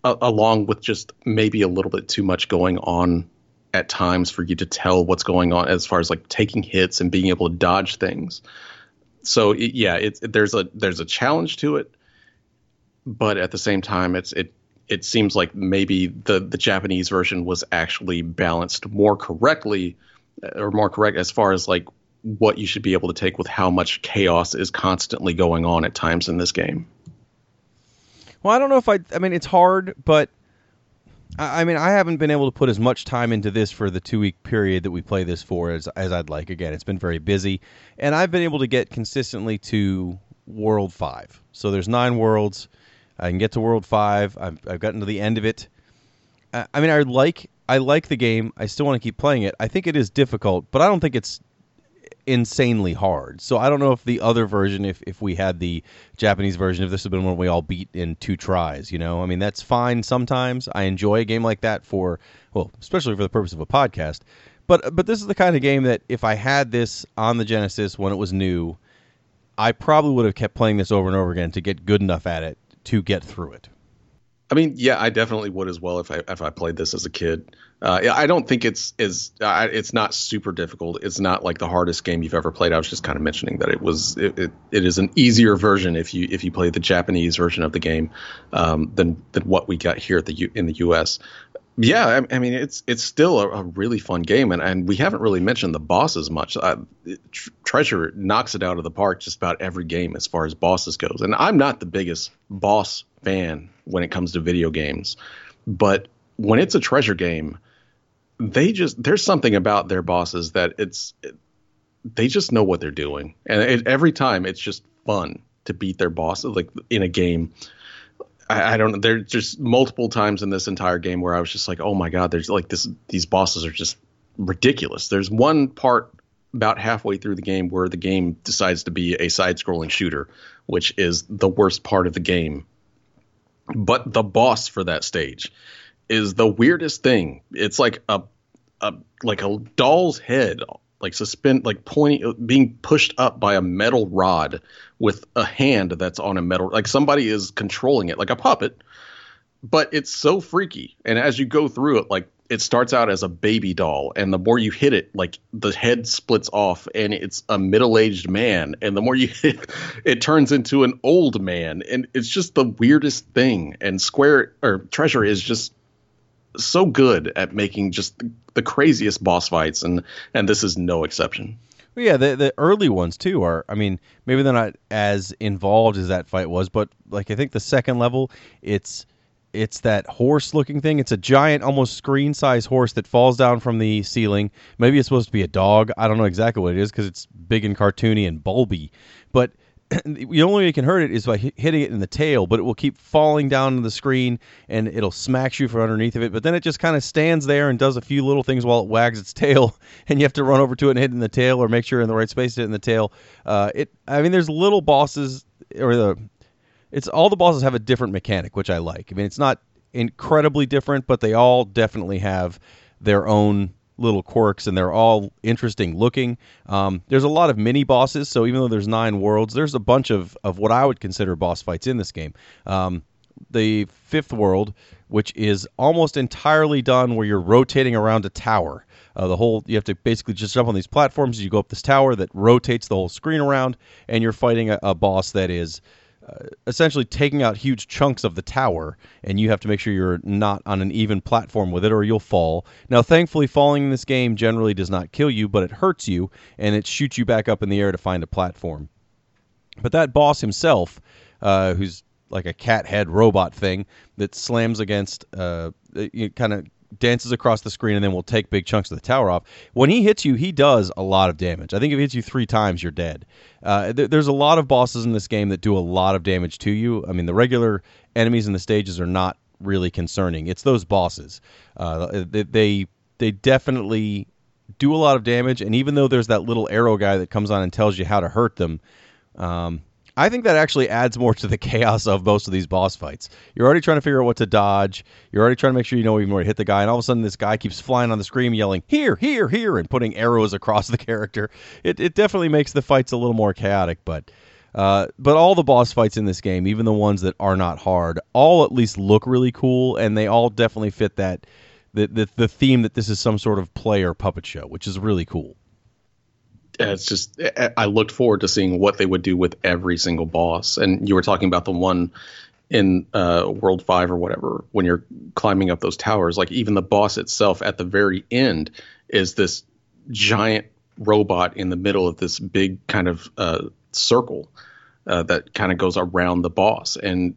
along with just maybe a little bit too much going on at times for you to tell what's going on as far as like taking hits and being able to dodge things. So it, yeah, it, there's a there's a challenge to it, but at the same time, it's it it seems like maybe the the Japanese version was actually balanced more correctly or more correct as far as like what you should be able to take with how much chaos is constantly going on at times in this game. Well, I don't know if I. I mean, it's hard, but I, I mean, I haven't been able to put as much time into this for the two week period that we play this for as as I'd like. Again, it's been very busy, and I've been able to get consistently to World Five. So there's nine worlds. I can get to World Five. I've I've gotten to the end of it. I mean, I like I like the game. I still want to keep playing it. I think it is difficult, but I don't think it's insanely hard. So I don't know if the other version, if, if we had the Japanese version, if this had been one we all beat in two tries, you know, I mean, that's fine sometimes. I enjoy a game like that for, well, especially for the purpose of a podcast. but but this is the kind of game that if I had this on the Genesis when it was new, I probably would have kept playing this over and over again to get good enough at it to get through it. I mean, yeah, I definitely would as well if I if I played this as a kid. Uh, I don't think it's is uh, it's not super difficult. It's not like the hardest game you've ever played. I was just kind of mentioning that it was it, it, it is an easier version if you if you play the Japanese version of the game um, than than what we got here at the U, in the U.S. Yeah, I, I, mean it's it's still a, a, really fun game, and, and we haven't really mentioned the bosses much. Uh, Tr- Treasure knocks it out of the park just about every game as far as bosses goes, and I'm not the biggest boss fan when it comes to video games, but when it's a Treasure game they just there's something about their bosses that it's it, they just know what they're doing, and it, every time it's just fun to beat their bosses like in a game. I, I don't know. There's just multiple times in this entire game where I was just like, oh my god, there's like this. These bosses are just ridiculous. There's one part about halfway through the game where the game decides to be a side-scrolling shooter, which is the worst part of the game. But the boss for that stage is the weirdest thing. It's like a, a like a doll's head, like suspend, like pointing, being pushed up by a metal rod with a hand that's on a metal, like somebody is controlling it, like a puppet. But it's so freaky, and as you go through it, like it starts out as a baby doll, and the more you hit it, like the head splits off, and it's a middle-aged man, and the more you hit, it turns into an old man, and it's just the weirdest thing. And Square or Treasure is just so good at making just the, the craziest boss fights, and and this is no exception. Well, yeah, the the early ones too are. I mean, maybe they're not as involved as that fight was, but like I think the second level, it's it's that horse looking thing. It's a giant, almost screen size horse that falls down from the ceiling. Maybe it's supposed to be a dog. I don't know exactly what it is because it's big and cartoony and bulby. But the only way you can hurt it is by hitting it in the tail, but it will keep falling down the screen and it'll smack you from underneath of it. But then it just kind of stands there and does a few little things while it wags its tail, and you have to run over to it and hit it in the tail or make sure you're in the right space to hit in the tail. Uh, it, I mean, there's little bosses or the, it's all the bosses have a different mechanic, which I like. I mean, it's not incredibly different, but they all definitely have their own little quirks, and they're all interesting looking. Um, there's a lot of mini bosses, so even though there's nine worlds, there's a bunch of, of what I would consider boss fights in this game. Um, the fifth world, which is almost entirely done where you're rotating around a tower. Uh, the whole you have to basically just jump on these platforms. You go up this tower that rotates the whole screen around, and you're fighting a, a boss that is essentially taking out huge chunks of the tower, and you have to make sure you're not on an even platform with it, or you'll fall. Now, thankfully, falling in this game generally does not kill you, but it hurts you, and it shoots you back up in the air to find a platform. But that boss himself, uh, who's like a cat head robot thing that slams against, uh, kind of dances across the screen and then will take big chunks of the tower off. When he hits you, he does a lot of damage. I think if he hits you three times, you're dead. Uh, th- there's a lot of bosses in this game that do a lot of damage to you. I mean, the regular enemies in the stages are not really concerning. It's those bosses. Uh, they, they they definitely do a lot of damage, and even though there's that little arrow guy that comes on and tells you how to hurt them. Um, I think that actually adds more to the chaos of most of these boss fights. You're already trying to figure out what to dodge. You're already trying to make sure you know even where to hit the guy, and all of a sudden this guy keeps flying on the screen yelling "Here, here, here!" and putting arrows across the character. It it definitely makes the fights a little more chaotic, but. Uh, but all the boss fights in this game, even the ones that are not hard, all at least look really cool, and they all definitely fit that the, the the theme that this is some sort of play or puppet show, which is really cool it's just I looked forward to seeing what they would do with every single boss. And you were talking about the one in uh, World Five or whatever when you're climbing up those towers. Like even the boss itself at the very end is this giant robot in the middle of this big kind of uh, circle uh, that kind of goes around the boss and.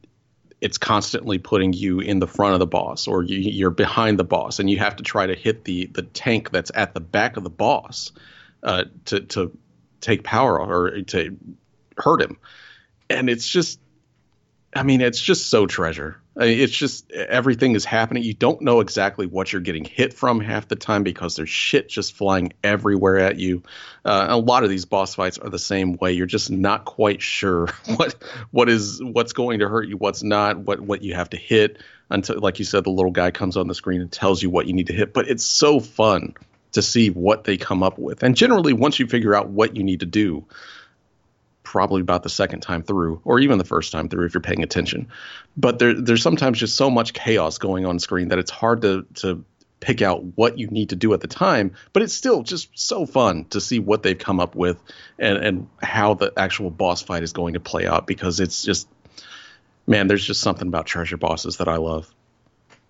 It's constantly putting you in the front of the boss, or you, you're behind the boss, and you have to try to hit the the tank that's at the back of the boss uh, to to take power or to hurt him, and it's just, I mean, it's just so treasure. I mean, it's just everything is happening. You don't know exactly what you're getting hit from half the time because there's shit just flying everywhere at you. Uh, a lot of these boss fights are the same way. You're just not quite sure what what is what's going to hurt you, what's not, what what you have to hit until, like you said, the little guy comes on the screen and tells you what you need to hit. But it's so fun to see what they come up with. And generally, once you figure out what you need to do, probably about the second time through, or even the first time through if you're paying attention. But there, there's sometimes just so much chaos going on screen that it's hard to to pick out what you need to do at the time. But it's still just so fun to see what they've come up with and and how the actual boss fight is going to play out because it's just man, there's just something about treasure bosses that I love.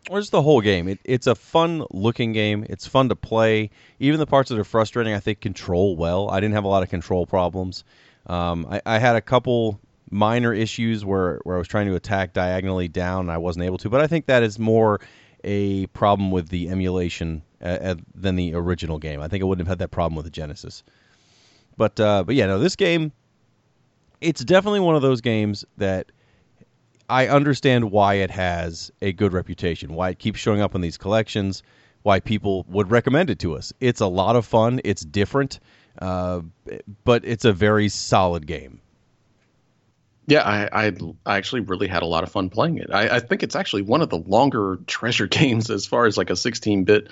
Or just the whole game. It, it's a fun looking game. It's fun to play. Even the parts that are frustrating, I think, control well. I didn't have a lot of control problems. Um, I, I, had a couple minor issues where, where I was trying to attack diagonally down and I wasn't able to, but I think that is more a problem with the emulation uh, uh, than the original game. I think I wouldn't have had that problem with the Genesis. But uh, but yeah, no, this game, it's definitely one of those games that I understand why it has a good reputation, why it keeps showing up in these collections, why people would recommend it to us. It's a lot of fun. It's different. Uh, but it's a very solid game. Yeah, I, I, I actually really had a lot of fun playing it. I, I, think it's actually one of the longer treasure games as far as like a 16 bit,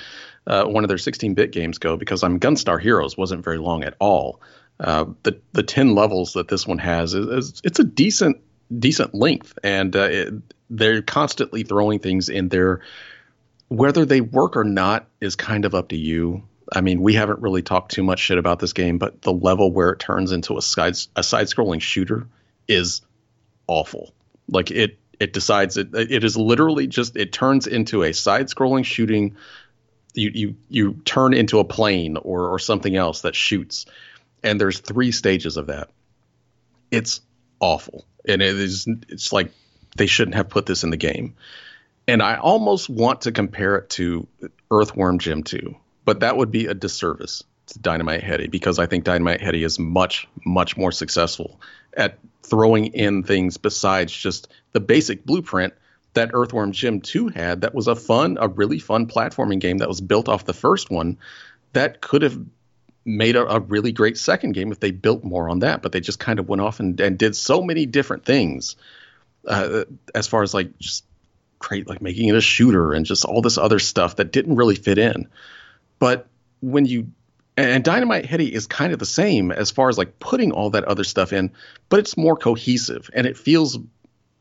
uh, one of their 16 bit games go. Because I'm Gunstar Heroes wasn't very long at all. Uh, the the 10 levels that this one has is, is it's a decent decent length, and uh, it, they're constantly throwing things in there. Whether they work or not is kind of up to you. I mean, we haven't really talked too much shit about this game, but the level where it turns into a side a side scrolling shooter is awful. Like it it decides it it is literally just it turns into a side scrolling shooting. You you you turn into a plane or or something else that shoots, and there's three stages of that. It's awful, and it is it's like they shouldn't have put this in the game. And I almost want to compare it to Earthworm Jim 2 but that would be a disservice to Dynamite Headdy because I think Dynamite Headdy is much, much more successful at throwing in things besides just the basic blueprint that Earthworm Jim 2 had that was a fun, a really fun platforming game that was built off the first one that could have made a, a really great second game if they built more on that. But they just kind of went off and, and did so many different things uh, as far as like just create, like making it a shooter and just all this other stuff that didn't really fit in. But when you and Dynamite Headdy is kind of the same as far as like putting all that other stuff in, but it's more cohesive and it feels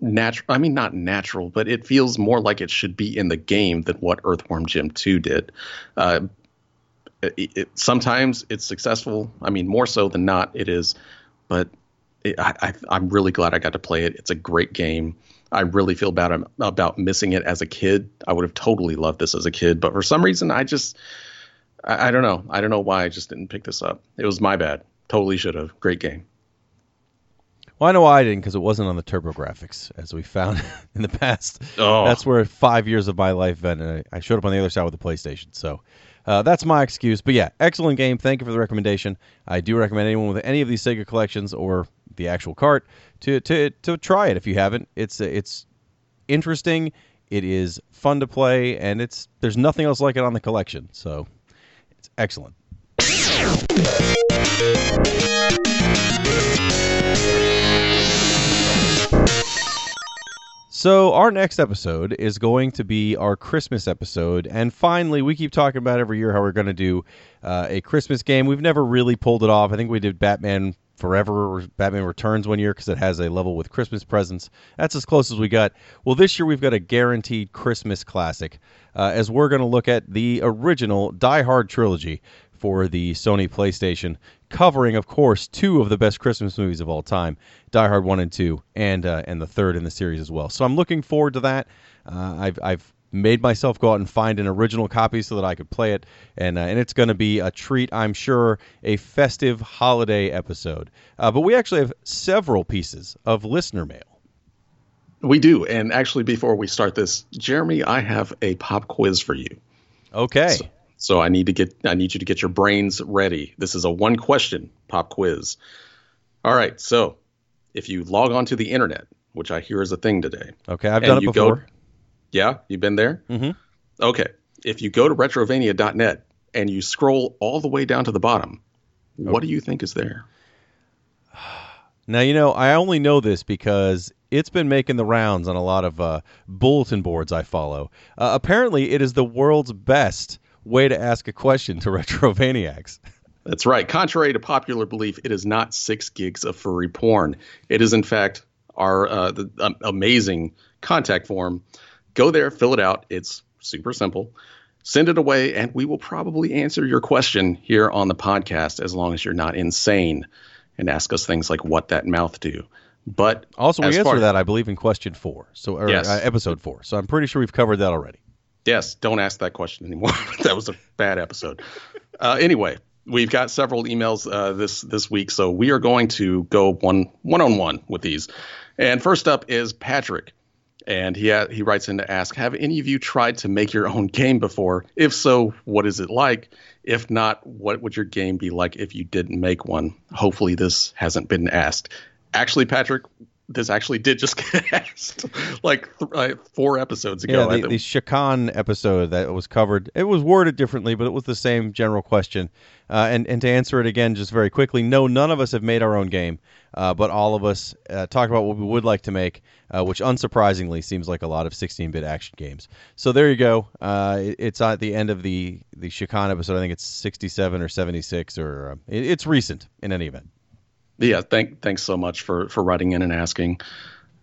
natural. I mean, not natural, but it feels more like it should be in the game than what Earthworm Jim 2 did. Uh, it, it, sometimes it's successful. I mean, more so than not, it is. But it, I, am really glad I got to play it. It's a great game. I really feel bad about missing it as a kid. I would have totally loved this as a kid, but for some reason, I just I, I don't know. I don't know why I just didn't pick this up. It was my bad. Totally should have. Great game. Well, I know why I didn't because it wasn't on the TurboGrafx, as we found in the past. Oh. That's where five years of my life went, and I showed up on the other side with the PlayStation. So uh, that's my excuse. But yeah, excellent game. Thank you for the recommendation. I do recommend anyone with any of these Sega collections or the actual cart to to to try it if you haven't. It's it's interesting. It is fun to play, and it's there's nothing else like it on the collection. So it's excellent. So, our next episode is going to be our Christmas episode. And finally, we keep talking about every year how we're going to do uh, a Christmas game. We've never really pulled it off. I think we did Batman Forever or Batman Returns one year because it has a level with Christmas presents. That's as close as we got. Well, this year we've got a guaranteed Christmas classic uh, as we're going to look at the original Die Hard trilogy for the Sony PlayStation, covering, of course, two of the best Christmas movies of all time, Die Hard One and Two, and uh, and the third in the series as well. So I'm looking forward to that. Uh, I've I've made myself go out and find an original copy so that I could play it, and uh, and it's going to be a treat, I'm sure, a festive holiday episode. Uh, but we actually have several pieces of listener mail. We do. And actually, before we start this, Jeremy, I have a pop quiz for you. Okay. So, so I need to get I need you to get your brains ready. This is a one question pop quiz. All right. So if you log onto the internet, which I hear is a thing today. Okay, I've done it before. Go, yeah, you've been there? Mm-hmm. Okay. If you go to retrovania.net and you scroll all the way down to the bottom, okay. what do you think is there? Now, you know, I only know this because it's been making the rounds on a lot of uh, bulletin boards I follow. Uh, apparently, it is the world's best way to ask a question to Retrovaniacs. That's right. Contrary to popular belief, it is not six gigs of furry porn. It is, in fact, our uh, the, um, amazing contact form. Go there, fill it out. It's super simple. Send it away, and we will probably answer your question here on the podcast as long as you're not insane and ask us things like what that mouth do. But also, we answer that, I believe, in question four, so or, yes. uh, episode four. So I'm pretty sure we've covered that already. Yes, don't ask that question anymore. that was a bad episode. Uh, anyway, we've got several emails uh, this this week, so we are going to go one one on one with these. And first up is Patrick, and he ha- he writes in to ask: Have any of you tried to make your own game before? If so, what is it like? If not, what would your game be like if you didn't make one? Hopefully, this hasn't been asked. Actually, Patrick, this actually did just get asked like th- uh, four episodes ago. Yeah, the, the Chakan episode that was covered. It was worded differently, but it was the same general question. Uh, and and to answer it again, just very quickly, no, none of us have made our own game, uh, but all of us uh, talk about what we would like to make, uh, which unsurprisingly seems like a lot of 16-bit action games. So there you go. Uh, it, it's at the end of the the Chakan episode. I think it's 67 or 76, or it, it's recent in any event yeah, thank thanks so much for for writing in and asking.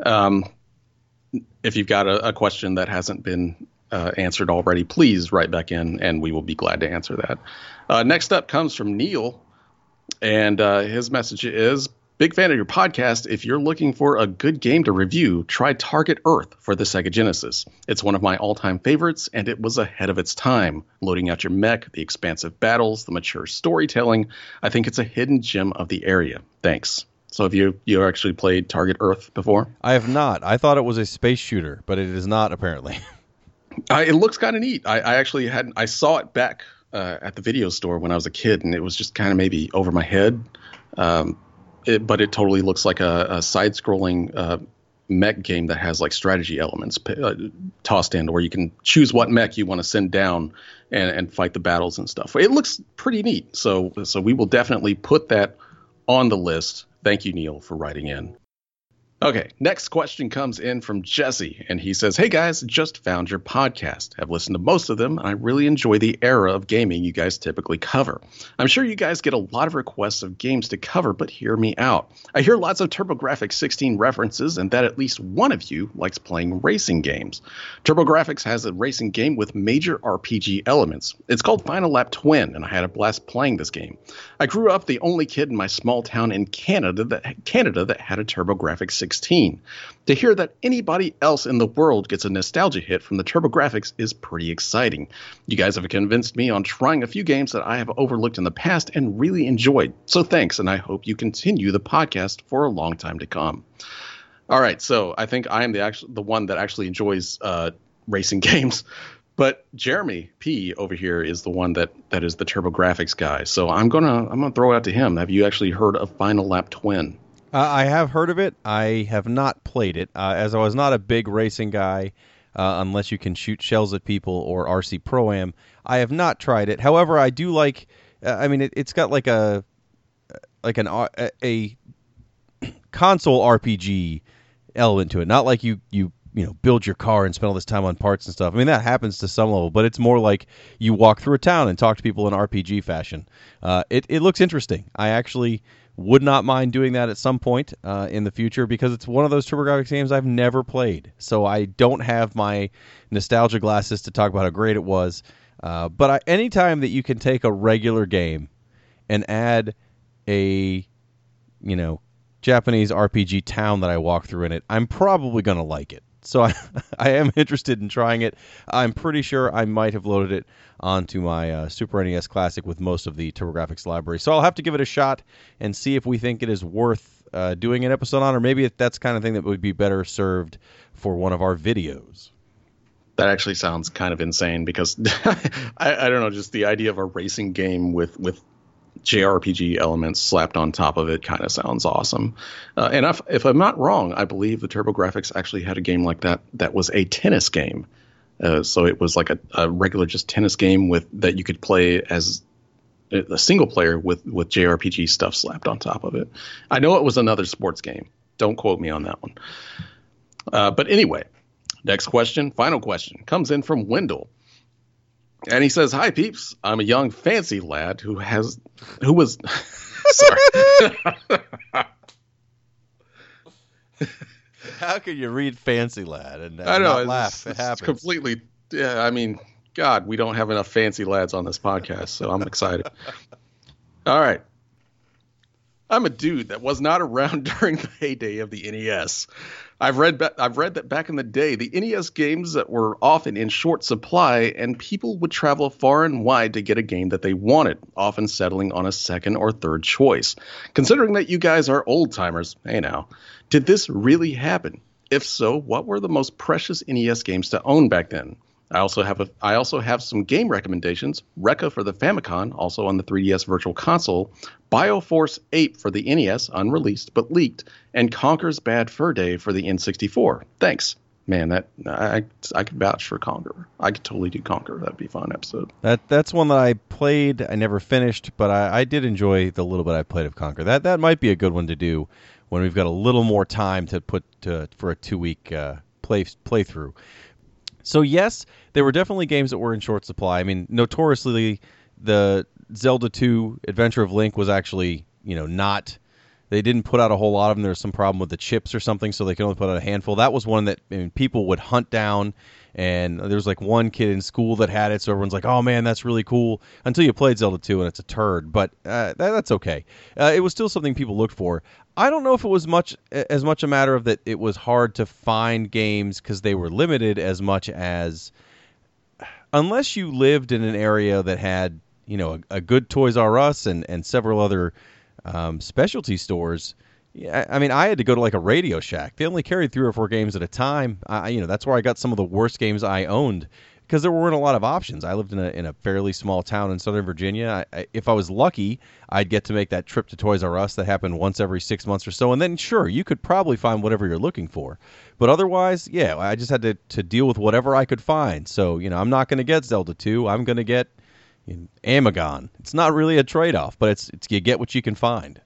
Um, if you've got a, a question that hasn't been uh, answered already, please write back in, and we will be glad to answer that. Uh, next up comes from Neil, and uh, his message is Big fan of your podcast. If you're looking for a good game to review, try Target Earth for the Sega Genesis. It's one of my all time favorites, and it was ahead of its time. Loading out your mech, the expansive battles, the mature storytelling. I think it's a hidden gem of the area. Thanks. So have you you actually played Target Earth before? I have not. I thought it was a space shooter, but it is not apparently. uh, it looks kind of neat. I, I, actually had I saw it back uh, at the video store when I was a kid, and it was just kind of maybe over my head. Um, it, but it totally looks like a, a side-scrolling uh, mech game that has like strategy elements uh, tossed in, where you can choose what mech you want to send down and, and fight the battles and stuff. It looks pretty neat. So so we will definitely put that on the list. Thank you, Neil, for writing in. Okay, next question comes in from Jesse, and he says, Hey guys, just found your podcast. I've listened to most of them, and I really enjoy the era of gaming you guys typically cover. I'm sure you guys get a lot of requests of games to cover, but hear me out. I hear lots of TurboGrafx 16 references, and that at least one of you likes playing racing games. TurboGrafx has a racing game with major RPG elements. It's called Final Lap Twin, and I had a blast playing this game. I grew up the only kid in my small town in Canada that, Canada that had a TurboGrafx 16 16. To hear that anybody else in the world gets a nostalgia hit from the TurboGrafx is pretty exciting. You guys have convinced me on trying a few games that I have overlooked in the past and really enjoyed. So thanks, and I hope you continue the podcast for a long time to come. All right, so I think I am the actual the one that actually enjoys uh, racing games. But Jeremy P over here is the one that that is the TurboGrafx guy. So I'm gonna I'm gonna throw it out to him. Have you actually heard of Final Lap Twin? Uh, I have heard of it. I have not played it, uh, as I was not a big racing guy. Uh, unless you can shoot shells at people or RC Pro Am, I have not tried it. However, I do like. Uh, I mean, it, has got like a like an uh, a, a console RPG element to it. Not like you you you know build your car and spend all this time on parts and stuff. I mean that happens to some level, but it's more like you walk through a town and talk to people in RPG fashion. Uh, it it looks interesting. I actually would not mind doing that at some point uh, in the future because it's one of those TurboGrafx games I've never played. So I don't have my nostalgia glasses to talk about how great it was. Uh, but I, anytime that you can take a regular game and add a, you know, Japanese RPG town that I walk through in it, I'm probably going to like it. So I, I am interested in trying it. I'm pretty sure I might have loaded it onto my uh, Super NES Classic with most of the TurboGrafx library. So I'll have to give it a shot and see if we think it is worth uh, doing an episode on, or maybe that's kind of thing that would be better served for one of our videos. That actually sounds kind of insane because I, I don't know, just the idea of a racing game with with JRPG elements slapped on top of it kind of sounds awesome. Uh, and if, if, I'm not wrong, I believe the TurboGrafx actually had a game like that that was a tennis game. Uh, so it was like a, a, regular just tennis game with that you could play as a single player with with JRPG stuff slapped on top of it. I know it was another sports game. Don't quote me on that one. Uh, but anyway, next question, final question, comes in from Wendell. And he says, "Hi peeps, I'm a young fancy lad who has who was sorry. How could you read fancy lad and, and I know not it's, laugh? It it's happens. completely. Yeah, I mean, God, we don't have enough fancy lads on this podcast, so I'm excited. All right. I'm a dude that was not around during the heyday of the NES. I've read ba- I've read that back in the day, the NES games that were often in short supply, and people would travel far and wide to get a game that they wanted, often settling on a second or third choice. Considering that you guys are old timers, hey now, did this really happen? If so, what were the most precious NES games to own back then? I also have a I also have some game recommendations. Recca for the Famicom, also on the 3DS Virtual Console, Bioforce 8 for the NES, unreleased but leaked, and Conker's Bad Fur Day for the N64. Thanks. Man, that I I could vouch for Conker. I could totally do Conker. That'd be a fun episode. That that's one that I played. I never finished, but I, I did enjoy the little bit I played of Conker. That that might be a good one to do when we've got a little more time to put to, for a two week uh, play playthrough. So yes, there were definitely games that were in short supply. I mean, notoriously, the Zelda 2 Adventure of Link was actually you know not. They didn't put out a whole lot of them. There was some problem with the chips or something, so they could only put out a handful. That was one that I mean, people would hunt down, and there was like one kid in school that had it, so everyone's like, "Oh man, that's really cool." Until you played Zelda 2, and it's a turd, but uh, that, that's okay. Uh, it was still something people looked for. I don't know if it was much as much a matter of that it was hard to find games because they were limited as much as unless you lived in an area that had you know a, a good Toys R Us and and several other um, specialty stores. Yeah, I mean, I had to go to like a Radio Shack. They only carried three or four games at a time. I, you know, that's where I got some of the worst games I owned because there weren't a lot of options. I lived in a in a fairly small town in Southern Virginia. I, I, if I was lucky, I'd get to make that trip to Toys R Us that happened once every six months or so, and then sure, you could probably find whatever you're looking for. But otherwise, yeah, I just had to to deal with whatever I could find. So you know, I'm not going to get Zelda two. I'm going to get Amagon. It's not really a trade off, but it's it's you get what you can find.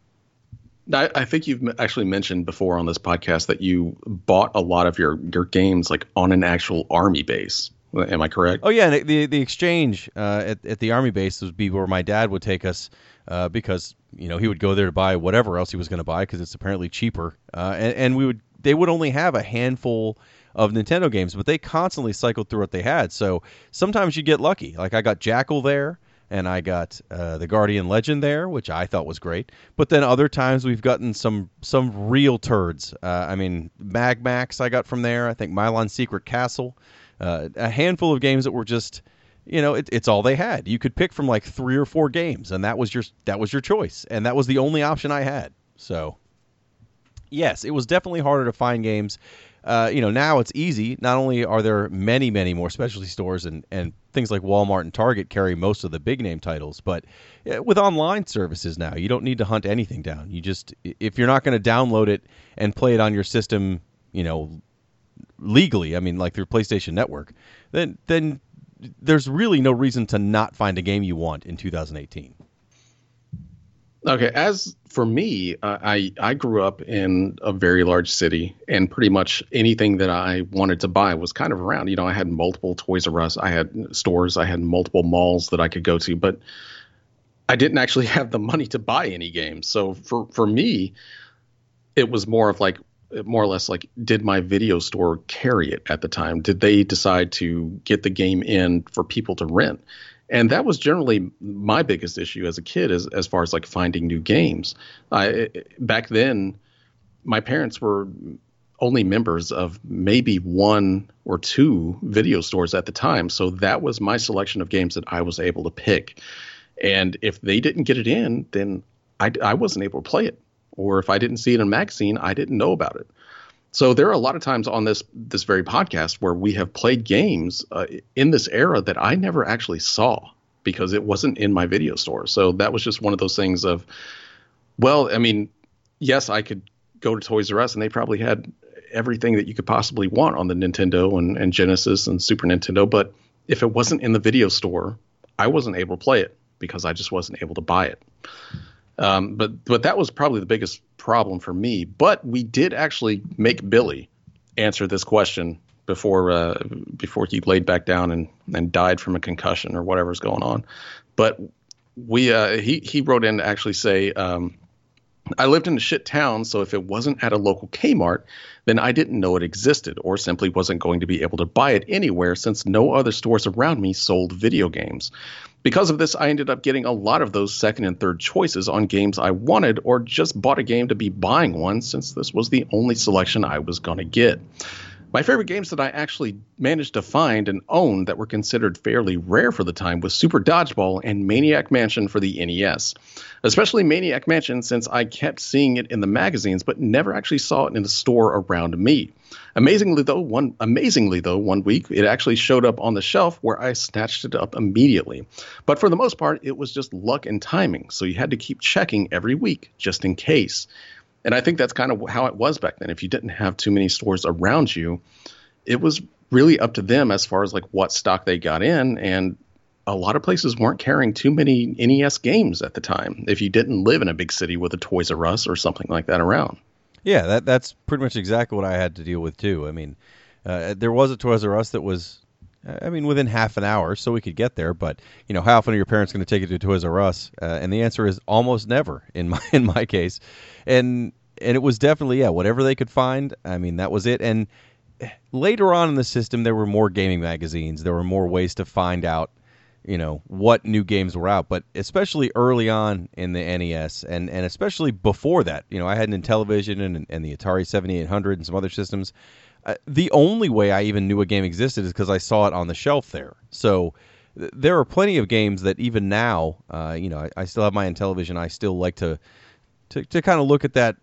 I, I, think you've actually mentioned before on this podcast that you bought a lot of your your games like on an actual army base. Am I correct? Oh yeah, the the, the exchange uh, at at the army base would be where my dad would take us uh, because you know he would go there to buy whatever else he was going to buy because it's apparently cheaper, uh, and, and we would they would only have a handful of Nintendo games, but they constantly cycled through what they had. So sometimes you get lucky. Like I got Jackal there and I got uh, the Guardian Legend there, which I thought was great. But then other times we've gotten some some real turds. Uh, I mean, Mag Max I got from there. I think Milon Secret Castle. Uh, a handful of games that were just, you know, it, it's all they had. You could pick from like three or four games, and that was your that was your choice, and that was the only option I had. So, yes, it was definitely harder to find games. Uh, you know, now it's easy. Not only are there many, many more specialty stores and, and things like Walmart and Target carry most of the big name titles, but uh, with online services now, you don't need to hunt anything down. You just, if you're not going to download it and play it on your system, you know, legally, I mean, like through PlayStation Network, then then there's really no reason to not find a game you want in 2018. Okay, as for me, uh, I I grew up in a very large city, and pretty much anything that I wanted to buy was kind of around. You know, I had multiple Toys R Us, I had stores, I had multiple malls that I could go to, but I didn't actually have the money to buy any games. So for for me, it was more of like more or less like did my video store carry it at the time? Did they decide to get the game in for people to rent? And that was generally my biggest issue as a kid as, as far as like finding new games. I, eh, eh, back then my parents were only members of maybe one or two video stores at the time. So that was my selection of games that i was able to pick. And if they didn't get it in then i, I wasn't able to play it. Or if i didn't see it in a magazine i didn't know about it so there are a lot of times on this this very podcast where we have played games uh, in this era that I never actually saw because it wasn't in my video store. So that was just one of those things of, well, I mean, yes, I could go to Toys R Us and they probably had everything that you could possibly want on the Nintendo and, and Genesis and Super Nintendo, but if it wasn't in the video store, I wasn't able to play it because I just wasn't able to buy it. Um, but but that was probably the biggest problem for me. But we did actually make Billy answer this question before uh, before he laid back down and, and died from a concussion or whatever's going on. But we uh, he he wrote in to actually say. Um, I lived in a shit town, so if it wasn't at a local Kmart, then I didn't know it existed or simply wasn't going to be able to buy it anywhere since no other stores around me sold video games. Because of this, I ended up getting a lot of those second and third choices on games I wanted or just bought a game to be buying one since this was the only selection I was going to get. My favorite games that I actually managed to find and own that were considered fairly rare for the time was Super Dodgeball and Maniac Mansion for the NES. Especially Maniac Mansion since I kept seeing it in the magazines but never actually saw it in a store around me. Amazingly though, one amazingly though, one week it actually showed up on the shelf where I snatched it up immediately. But for the most part, it was just luck and timing, so you had to keep checking every week just in case. And I think that's kind of how it was back then. If you didn't have too many stores around you, it was really up to them as far as like what stock they got in. And a lot of places weren't carrying too many NES games at the time if you didn't live in a big city with a Toys R Us or something like that around. Yeah, that that's pretty much exactly what I had to deal with too. I mean, uh, there was a Toys R Us that was I mean, within half an hour, so we could get there. But you know, how often are your parents going to take you to Toys R Us? Uh, and the answer is almost never in my in my case. And and it was definitely yeah, whatever they could find. I mean, that was it. And later on in the system, there were more gaming magazines. There were more ways to find out, you know, what new games were out. But especially early on in the NES, and and especially before that, you know, I had an Intellivision and, and the Atari Seventy Eight Hundred and some other systems uh, the only way I even knew a game existed is because I saw it on the shelf there. So th- there are plenty of games that even now, uh, you know, I, I, still have my Intellivision. I still like to to, to kind of look at that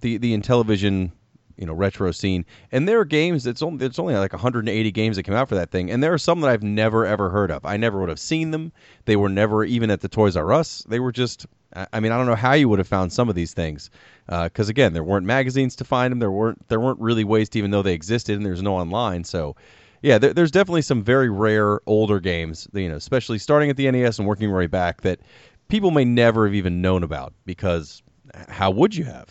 the the Intellivision you know retro scene and there are games that's only it's only like 180 games that came out for that thing and there are some that I've never ever heard of I never would have seen them they were never even at the Toys R Us they were just I mean I don't know how you would have found some of these things because uh, again, there weren't magazines to find them. There weren't there weren't really ways to even know they existed, and there's no online. So, yeah, there, there's definitely some very rare older games, you know, especially starting at the NES and working right back that people may never have even known about because how would you have?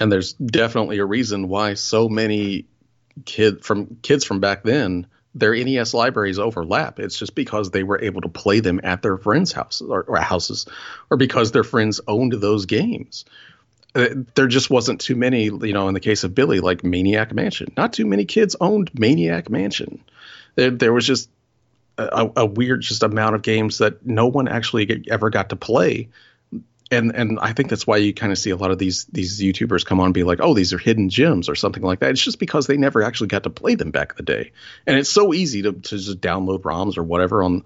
And there's definitely a reason why so many kid from kids from back then their NES libraries overlap. It's just because they were able to play them at their friends' houses or, or houses, or because their friends owned those games. Uh, there just wasn't too many, you know, in the case of Billy, like Maniac Mansion. Not too many kids owned Maniac Mansion. There, there was just a, a weird just amount of games that no one actually ever got to play and and I think that's why you kind of see a lot of these these YouTubers come on and be like, oh, these are hidden gems or something like that. It's just because they never actually got to play them back in the day, and it's so easy to, to just download ROMs or whatever on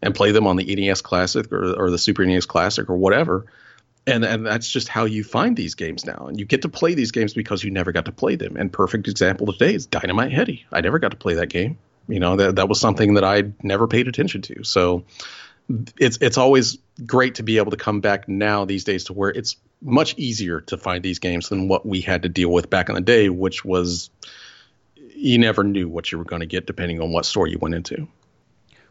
and play them on the NES Classic or or the Super NES Classic or whatever. And and that's just how you find these games now, and you get to play these games because you never got to play them. And perfect example today is Dynamite Headdy. I never got to play that game. You know that that was something that I never paid attention to. So it's it's always great to be able to come back now these days to where it's much easier to find these games than what we had to deal with back in the day, which was you never knew what you were going to get depending on what store you went into.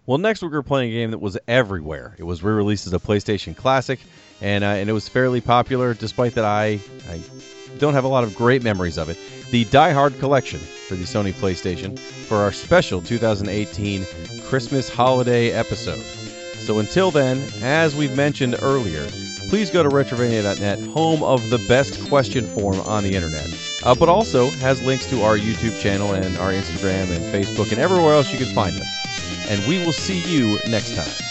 Well, next week we're playing a game that was everywhere. It was re-released as a PlayStation Classic, and uh, and it was fairly popular, despite that I I don't have a lot of great memories of it. The Die Hard Collection for the Sony PlayStation for our special 2018 Christmas holiday episode. So until then, as we've mentioned earlier, please go to retrovania.net, home of the best question form on the internet. Uh, but also has links to our YouTube channel and our Instagram and Facebook and everywhere else you can find us. And we will see you next time.